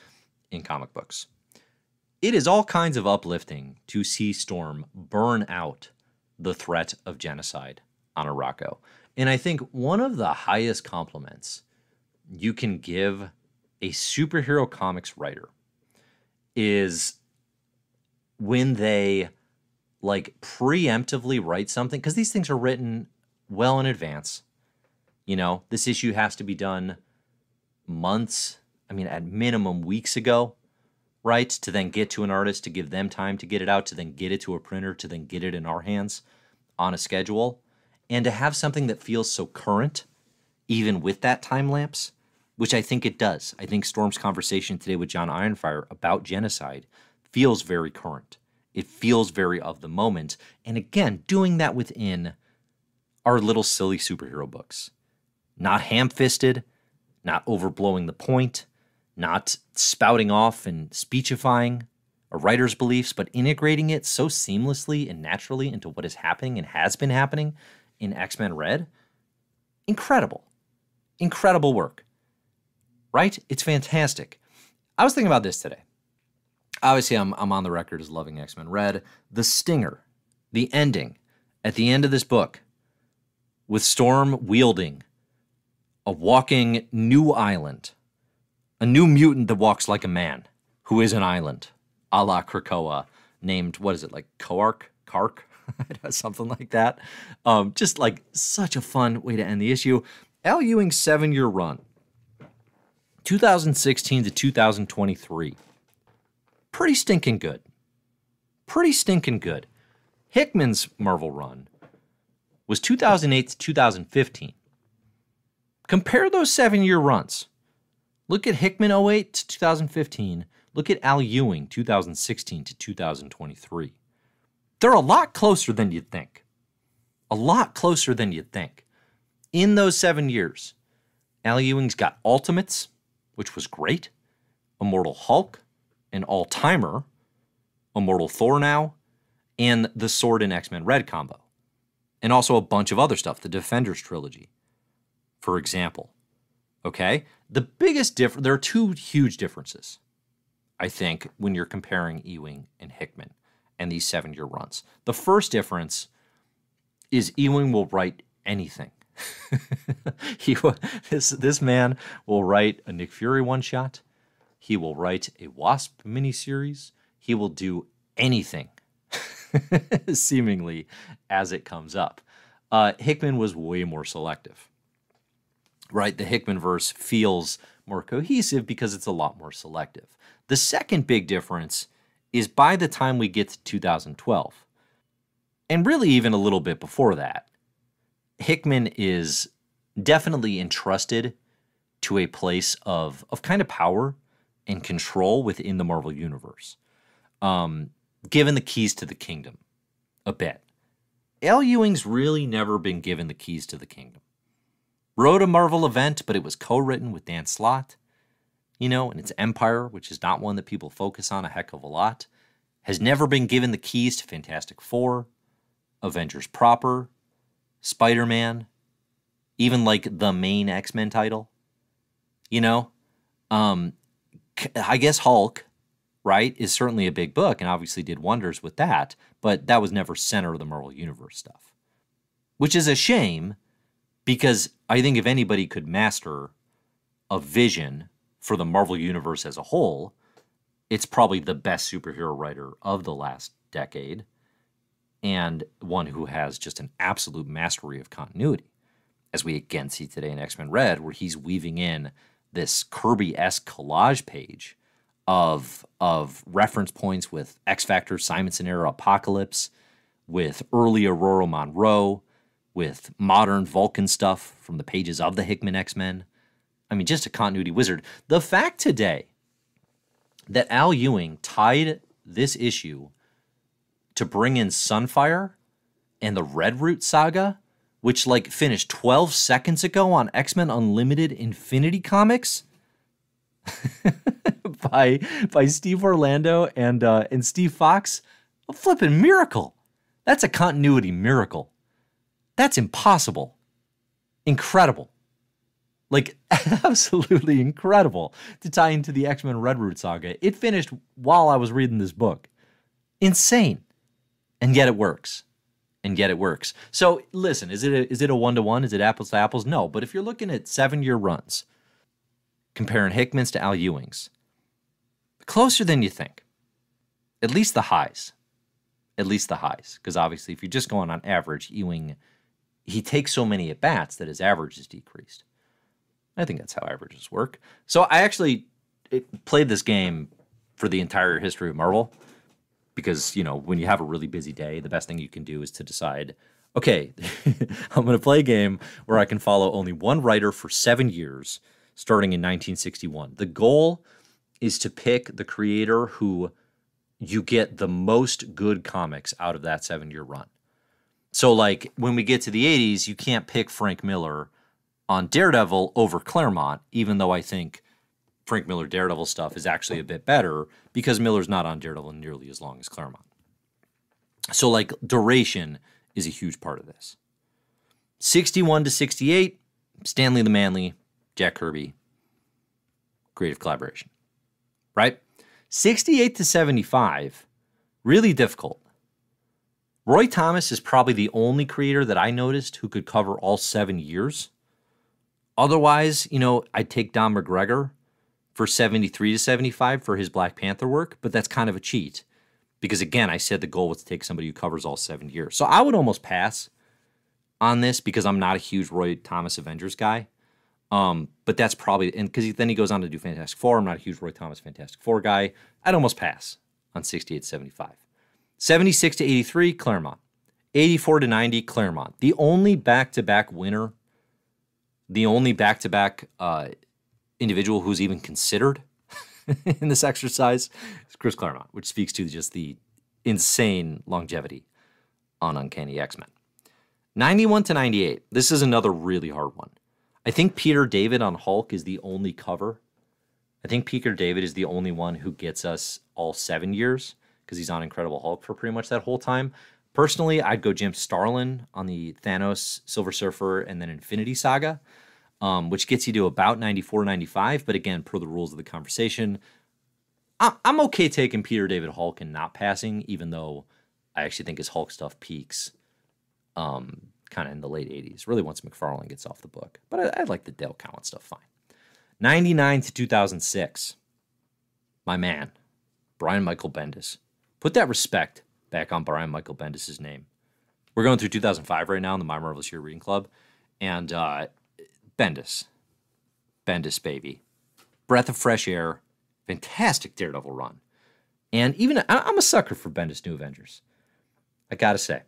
in comic books. It is all kinds of uplifting to see Storm burn out the threat of genocide on Arakko. And I think one of the highest compliments you can give a superhero comics writer is when they like preemptively write something because these things are written well in advance. You know, this issue has to be done months, I mean, at minimum weeks ago, right? To then get to an artist, to give them time to get it out, to then get it to a printer, to then get it in our hands on a schedule. And to have something that feels so current, even with that time lapse, which I think it does. I think Storm's conversation today with Jon Ironfire about genocide feels very current. It feels very of the moment. And again, doing that within our little silly superhero books. Not ham fisted, not overblowing the point, not spouting off and speechifying a writer's beliefs, but integrating it so seamlessly and naturally into what is happening and has been happening in X Men Red. Incredible. Incredible work. Right? It's fantastic. I was thinking about this today. Obviously, I'm, I'm on the record as loving X Men Red. The stinger, the ending at the end of this book, with Storm wielding a walking new island, a new mutant that walks like a man, who is an island, a la Krakoa, named, what is it, like Koark? Kark? Something like that. Um, just like such a fun way to end the issue. Al Ewing's seven year run, 2016 to 2023. Pretty stinking good. Pretty stinking good. Hickman's Marvel run was 2008 to 2015. Compare those seven year runs. Look at Hickman 08 to 2015. Look at Al Ewing 2016 to 2023. They're a lot closer than you'd think. A lot closer than you'd think. In those seven years, Al Ewing's got Ultimates, which was great, Immortal Hulk, an all timer, Immortal Thor now, and the Sword and X Men Red combo. And also a bunch of other stuff, the Defenders trilogy for example. Okay? The biggest difference, there are two huge differences, I think, when you're comparing Ewing and Hickman and these seven year runs. The first difference is Ewing will write anything. he this this man will write a Nick Fury one shot. He will write a Wasp miniseries. He will do anything, seemingly, as it comes up. Uh, Hickman was way more selective right? The Hickman verse feels more cohesive because it's a lot more selective. The second big difference is by the time we get to 2012, and really even a little bit before that, Hickman is definitely entrusted to a place of, of kind of power and control within the Marvel Universe, um, given the keys to the kingdom a bit. Al Ewing's really never been given the keys to the kingdom wrote a Marvel event, but it was co written with Dan Slott. You know, and it's Empire, which is not one that people focus on a heck of a lot, has never been given the keys to Fantastic Four, Avengers proper, Spider Man, even like the main X Men title. You know, um, I guess Hulk, right, is certainly a big book and obviously did wonders with that, but that was never center of the Marvel Universe stuff, which is a shame because I think if anybody could master a vision for the Marvel Universe as a whole, it's probably the best superhero writer of the last decade and one who has just an absolute mastery of continuity. As we again see today in X Men Red, where he's weaving in this Kirby esque collage page of, of reference points with X Factor, Simonson era Apocalypse, with early Ororo Monroe, with modern Vulcan stuff from the pages of the Hickman X Men. I mean, just a continuity wizard. The fact today that Al Ewing tied this issue to bring in Sunfire and the Redroot saga, which like finished 12 seconds ago on X Men Unlimited Infinity Comics. by by Steve Orlando and uh, and Steve Fox, a flipping miracle. That's a continuity miracle. That's impossible. Incredible. Like, absolutely incredible to tie into the X Men Redroot saga. It finished while I was reading this book. Insane. And yet it works. And yet it works. So, listen, is it a, is it a one to one? Is it apples to apples? No. But if you're looking at seven year runs, comparing Hickman's to Al Ewing's, closer than you think. At least the highs. at least the highs. Because obviously, if you're just going on average, Ewing, he takes so many at bats that his average is decreased. I think that's how averages work. So I actually played this game for the entire history of Marvel because, you know, when you have a really busy day, the best thing you can do is to decide, okay, I'm going to play a game where I can follow only one writer for seven years starting in 1961. The goal is to pick the creator who you get the most good comics out of that seven year run. So, like when we get to the 80s, you can't pick Frank Miller on Daredevil over Claremont, even though I think Frank Miller Daredevil stuff is actually a bit better because Miller's not on Daredevil nearly as long as Claremont. So, like, duration is a huge part of this. 61 to 68, Stanley the Manly, Jack Kirby, creative collaboration, right? 68 to 75, really difficult. Roy Thomas is probably the only creator that I noticed who could cover all seven years. Otherwise, you know, I'd take Don McGregor for 73 to 75 for his Black Panther work, but that's kind of a cheat because, again, I said the goal was to take somebody who covers all seven years. So I would almost pass on this because I'm not a huge Roy Thomas Avengers guy. Um, but that's probably and because then he goes on to do Fantastic Four. I'm not a huge Roy Thomas Fantastic Four guy. I'd almost pass on 68 75. 76 to 83, Claremont. 84 to 90, Claremont. The only back to back winner, the only back to back individual who's even considered in this exercise is Chris Claremont, which speaks to just the insane longevity on Uncanny X Men. 91 to 98. This is another really hard one. I think Peter David on Hulk is the only cover. I think Peter David is the only one who gets us all seven years because he's on Incredible Hulk for pretty much that whole time. Personally, I'd go Jim Starlin on the Thanos, Silver Surfer, and then Infinity Saga, um, which gets you to about 94, 95. But again, per the rules of the conversation, I'm okay taking Peter David Hulk and not passing, even though I actually think his Hulk stuff peaks um, kind of in the late 80s, really once McFarlane gets off the book. But I, I like the Dale Keown stuff fine. 99 to 2006. My man, Brian Michael Bendis. Put that respect back on Brian Michael Bendis' name. We're going through 2005 right now in the My Marvelous Year Reading Club. And uh, Bendis. Bendis, baby. Breath of fresh air. Fantastic Daredevil run. And even, I'm a sucker for Bendis New Avengers. I gotta say,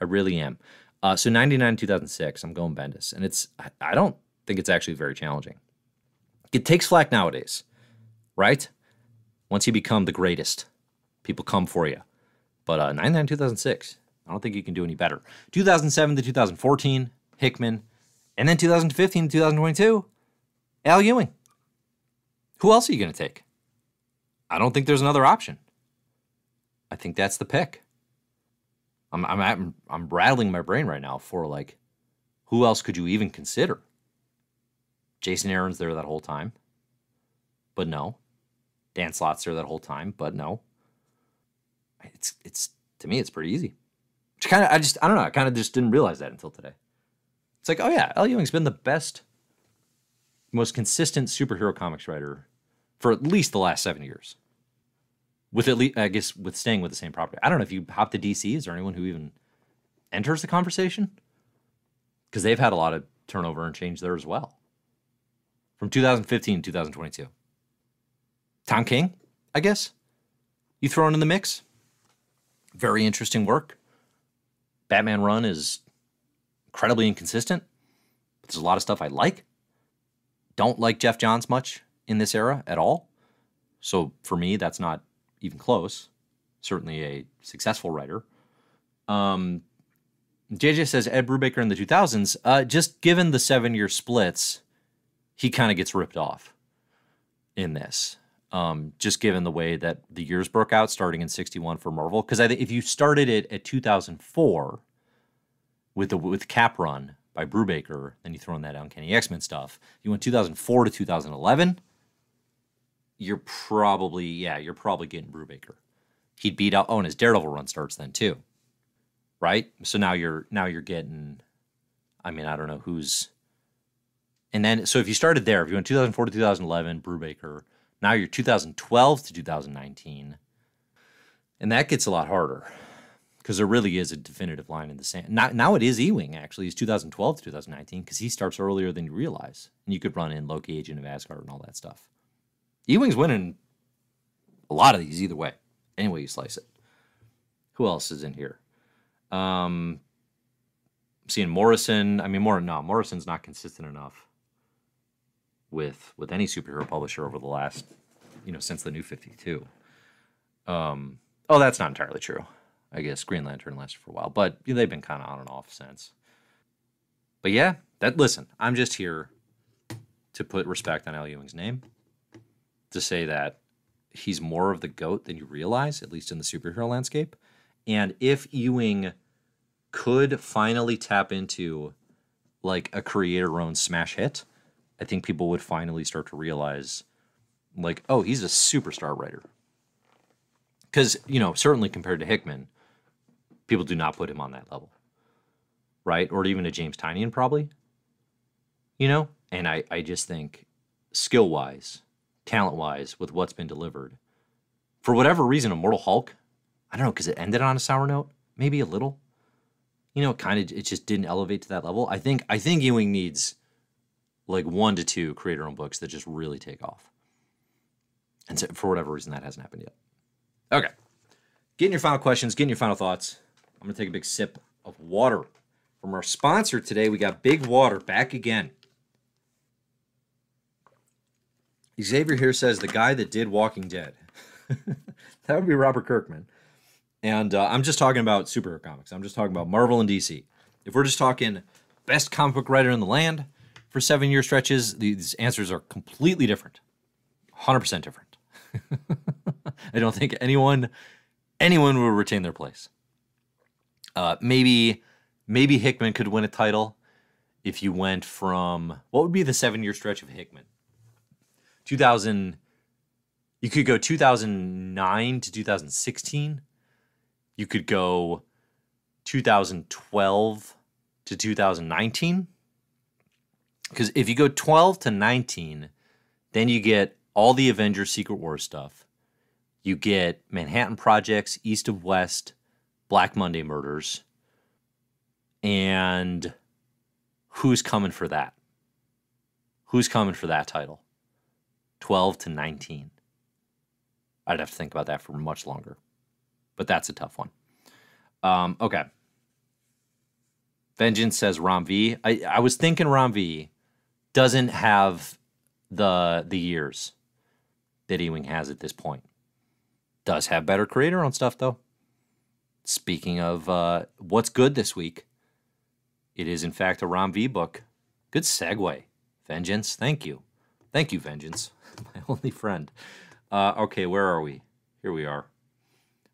I really am. Uh, so 99 2006, I'm going Bendis, and it's I don't think it's actually very challenging. It takes flack nowadays, right? Once you become the greatest, people come for you. But uh, 99 2006, I don't think you can do any better. 2007 to 2014, Hickman, and then 2015 to 2022, Al Ewing. Who else are you going to take? I don't think there's another option. I think that's the pick. I'm I'm I'm, I'm rattling my brain right now for like, who else could you even consider? Jason Aaron's there that whole time, but no. Dan Slott's there that whole time, but no. It's it's to me it's pretty easy. Which kind of I just I don't know I kind of just didn't realize that until today. It's like oh yeah, Al Ewing's been the best, most consistent superhero comics writer for at least the last seven years with at least I guess with staying with the same property. I don't know if you hop to DC. Is there anyone who even enters the conversation? Because they've had a lot of turnover and change there as well. From 2015 to 2022. Tom King, I guess. You throw in the mix. Very interesting work. Batman Run is incredibly inconsistent. But there's a lot of stuff I like. Don't like Geoff Johns much in this era at all. So for me, that's not even close. Certainly a successful writer. Um, JJ says Ed Brubaker in the 2000s, uh, just given the seven year splits, he kind of gets ripped off in this. Um, just given the way that the years broke out starting in 61 for Marvel. Because I think if you started it at 2004 with the with Cap Run by Brubaker, then you throw in that Uncanny X Men stuff, you went 2004 to 2011 you're probably yeah, you're probably getting Brubaker. He'd beat out. Oh, and his Daredevil run starts then too, right? So now you're now you're getting. I mean, I don't know who's. And then, so if you started there, if you went 2004 to 2011, Brubaker, now you're 2012 to 2019, and that gets a lot harder because there really is a definitive line in the sand. Now, now it is Ewing actually. It's 2012 to 2019 because he starts earlier than you realize, and you could run in Loki, Agent of Asgard, and all that stuff. Ewing's winning a lot of these either way, any way you slice it. Who else is in here? Um, seeing Morrison. I mean, more no, Morrison's not consistent enough with with any superhero publisher over the last, you know, since the New Fifty Two. Um, oh, that's not entirely true. I guess Green Lantern lasted for a while, but they've been kind of on and off since. But yeah, that listen, I'm just here to put respect on Al Ewing's name, to say that he's more of the goat than you realize, at least in the superhero landscape. And if Ewing could finally tap into like a creator-owned smash hit, I think people would finally start to realize, like, oh, he's a superstar writer. Because you know, certainly compared to Hickman, people do not put him on that level, right? Or even a James Tynion, probably. You know, and I, I just think skill wise, talent wise, with what's been delivered, for whatever reason, Immortal Hulk, I don't know, because it ended on a sour note, maybe a little. You know, kind of, it just didn't elevate to that level. I think, I think Ewing needs like one to two creator-owned books that just really take off. And so, for whatever reason, that hasn't happened yet. Okay, getting your final questions, getting your final thoughts. I'm gonna take a big sip of water. From our sponsor today, we got Big Water back again. Xavier here says the guy that did Walking Dead. that would be Robert Kirkman. And uh, I'm just talking about superhero comics. I'm just talking about Marvel and DC. If we're just talking best comic book writer in the land for seven year stretches, these answers are completely different. 100% different. I don't think anyone anyone will retain their place. Uh, maybe maybe Hickman could win a title if you went from what would be the seven year stretch of Hickman? 2000. You could go 2009 to 2016. You could go 2012 to 2019. Because if you go 12 to 19, then you get all the Avengers Secret War stuff. You get Manhattan Projects, East of West, Black Monday murders. And who's coming for that? Who's coming for that title? 12 to 19. I'd have to think about that for much longer, but that's a tough one. Um, okay. Vengeance says Ram V. I, I was thinking Ram V doesn't have the the years that Ewing has at this point. Does have better creator on stuff though. Speaking of uh, what's good this week, it is in fact a Ram V book. Good segue, Vengeance. Thank you, thank you, Vengeance, my only friend. Uh, okay, where are we? Here we are.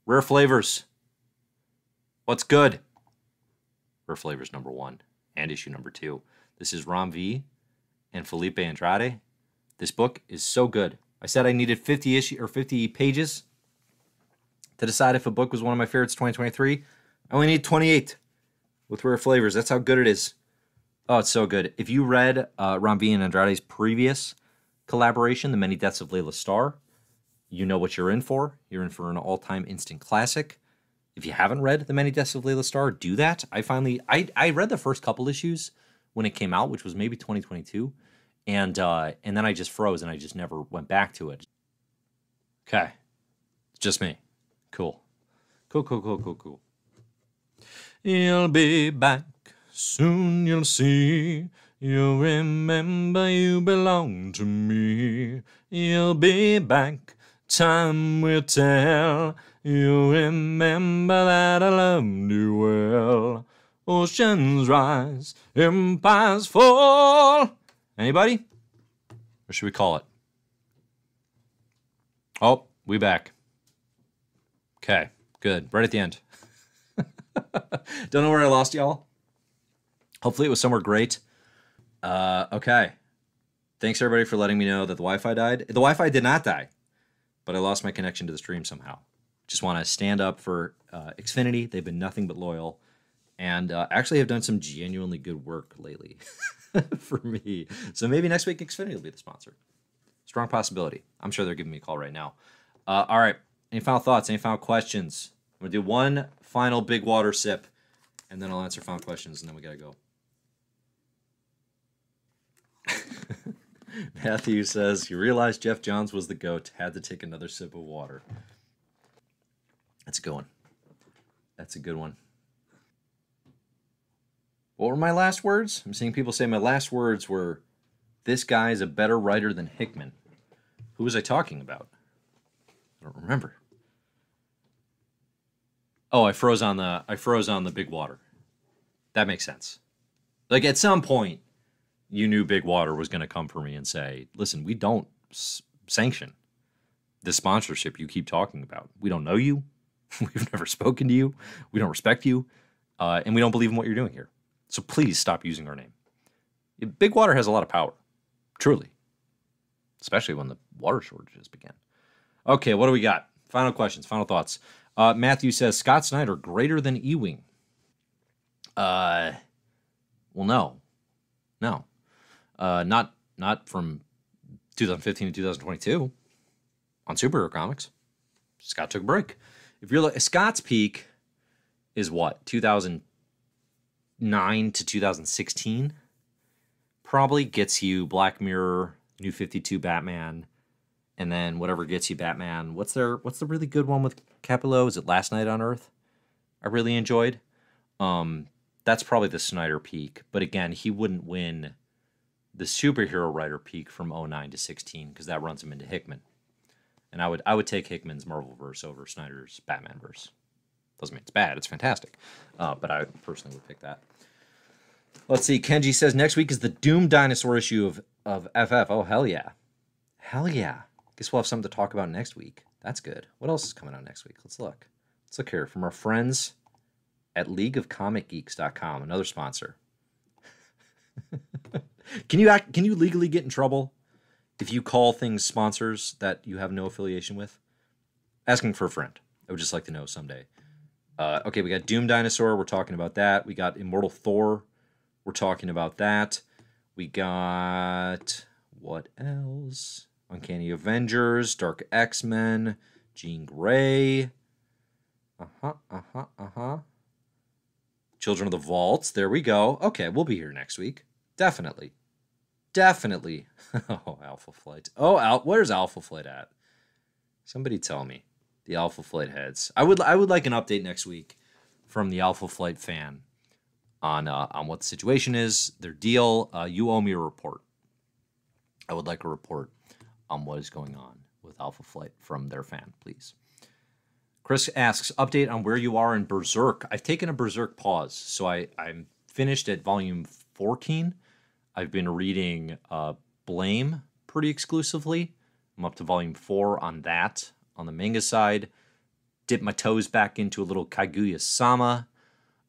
Rare flavors. What's good? Rare flavors number one and issue number two. This is Ram V and Felipe Andrade. This book is so good. I said I needed 50 issue or 50 pages to decide if a book was one of my favorites 2023. I only need 28 with rare flavors. That's how good it is. Oh, it's so good. If you read uh, V and Andrade's previous collaboration, The Many Deaths of Laila Starr, you know what you're in for. You're in for an all-time instant classic. If you haven't read The Many Deaths of Laila Starr, do that. I finally I I read the first couple issues when it came out, which was maybe 2022, and uh, and then I just froze and I just never went back to it. Okay, just me. Cool. Cool, cool, cool, cool, cool. You'll be back. Soon you'll see. You'll remember you belong to me. You'll be back. Time will tell. You'll remember that I loved you well. Oceans rise, empires fall. Anybody? Or should we call it? Oh, we back. Okay, good. Right at the end. Don't know where I lost y'all. Hopefully it was somewhere great. Uh, okay. Thanks everybody for letting me know that the Wi-Fi died. The Wi-Fi did not die, but I lost my connection to the stream somehow. Just want to stand up for uh, Xfinity. They've been nothing but loyal, and uh, actually have done some genuinely good work lately for me. So maybe next week Xfinity will be the sponsor. Strong possibility. I'm sure they're giving me a call right now. Uh, all right. Any final thoughts? Any final questions? I'm gonna do one final big water sip, and then I'll answer final questions, and then we gotta go. Matthew says he realized Geoff Johns was the goat. Had to take another sip of water. That's a good one. That's a good one. What were my last words? I'm seeing people say my last words were, "This guy is a better writer than Hickman." Who was I talking about? I don't remember. Oh, I froze on the I froze on the big water. That makes sense. Like at some point, you knew Big Water was going to come for me and say, "Listen, we don't s- sanction the sponsorship you keep talking about. We don't know you. We've never spoken to you. We don't respect you, uh, and we don't believe in what you're doing here. So please stop using our name." Big Water has a lot of power, truly, especially when the water shortages began. Okay, what do we got? Final questions, final thoughts. Uh, Matthew says Scott Snyder greater than Ewing. Uh, well, no, no, uh, not not from 2015 to 2022 on superhero comics. Scott took a break. If you're like Scott's peak is what 2009 to 2016 probably gets you Black Mirror, New 52 Batman, and then whatever gets you Batman. What's their what's the really good one with Capullo? Is it Last Knight on Earth? I really enjoyed. Um, that's probably the Snyder peak. But again, he wouldn't win the superhero writer peak from 09 to 16 because that runs him into Hickman. And I would I would take Hickman's Marvel verse over Snyder's Batman verse. Doesn't mean it's bad; it's fantastic. Uh, but I personally would pick that. Let's see. Kenji says next week is the Doom Dinosaur issue of of FF. Oh hell yeah, hell yeah. Guess we'll have something to talk about next week. That's good. What else is coming out next week? Let's look. Let's look here from our friends at leagueofcomicgeeks.com, another sponsor. can you act, can you legally get in trouble if you call things sponsors that you have no affiliation with? Asking for a friend. I would just like to know someday. Uh, okay, we got Doom Dinosaur. We're talking about that. We got Immortal Thor. We're talking about that. We got what else? Uncanny Avengers, Dark X Men, Jean Grey. Uh huh, uh huh, uh huh. Children of the Vaults. There we go. Okay, we'll be here next week. Definitely. Definitely. oh, Alpha Flight. Oh, Al- where's Alpha Flight at? Somebody tell me. The Alpha Flight heads. I would I would like an update next week from the Alpha Flight fan on uh, on what the situation is, their deal. Uh, you owe me a report. I would like a report on what is going on with Alpha Flight from their fan, please. Chris asks, update on where you are in Berserk. I've taken a Berserk pause, so I, I'm finished at volume 14. I've been reading uh, Blame pretty exclusively. I'm up to volume four on that on the manga side. Dip my toes back into a little Kaguya Sama,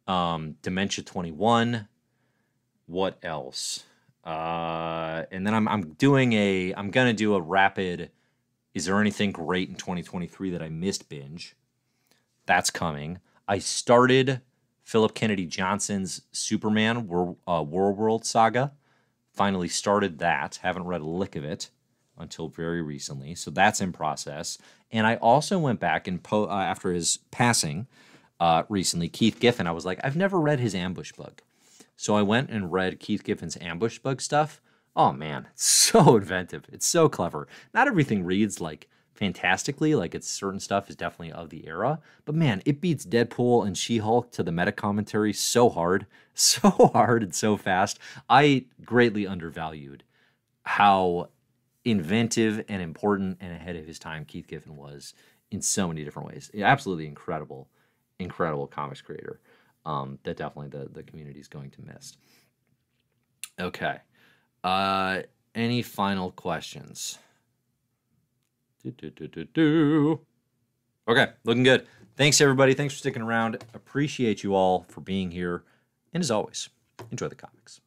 um, Dementia 21. What else? Uh, and then I'm I'm doing a I'm gonna do a rapid. Is there anything great in 2023 that I missed binge? That's coming. I started Philip Kennedy Johnson's Superman War, uh, War World saga. Finally started that. Haven't read a lick of it until very recently, so that's in process. And I also went back and po- uh, after his passing uh, recently, Keith Giffen. I was like, I've never read his Ambush Bug. So I went and read Keith Giffen's Ambush Bug stuff. Oh man, it's so inventive. It's so clever. Not everything reads like fantastically, like it's certain stuff is definitely of the era, but man, it beats Deadpool and She-Hulk to the meta commentary so hard, so hard and so fast. I greatly undervalued how inventive and important and ahead of his time Keith Giffen was in so many different ways. Absolutely incredible, incredible comics creator um, that definitely the, the community is going to miss. Okay. Uh, any final questions? Do, do, do, do, do. Okay, looking good. Thanks, everybody. Thanks for sticking around. Appreciate you all for being here. And as always, enjoy the comics.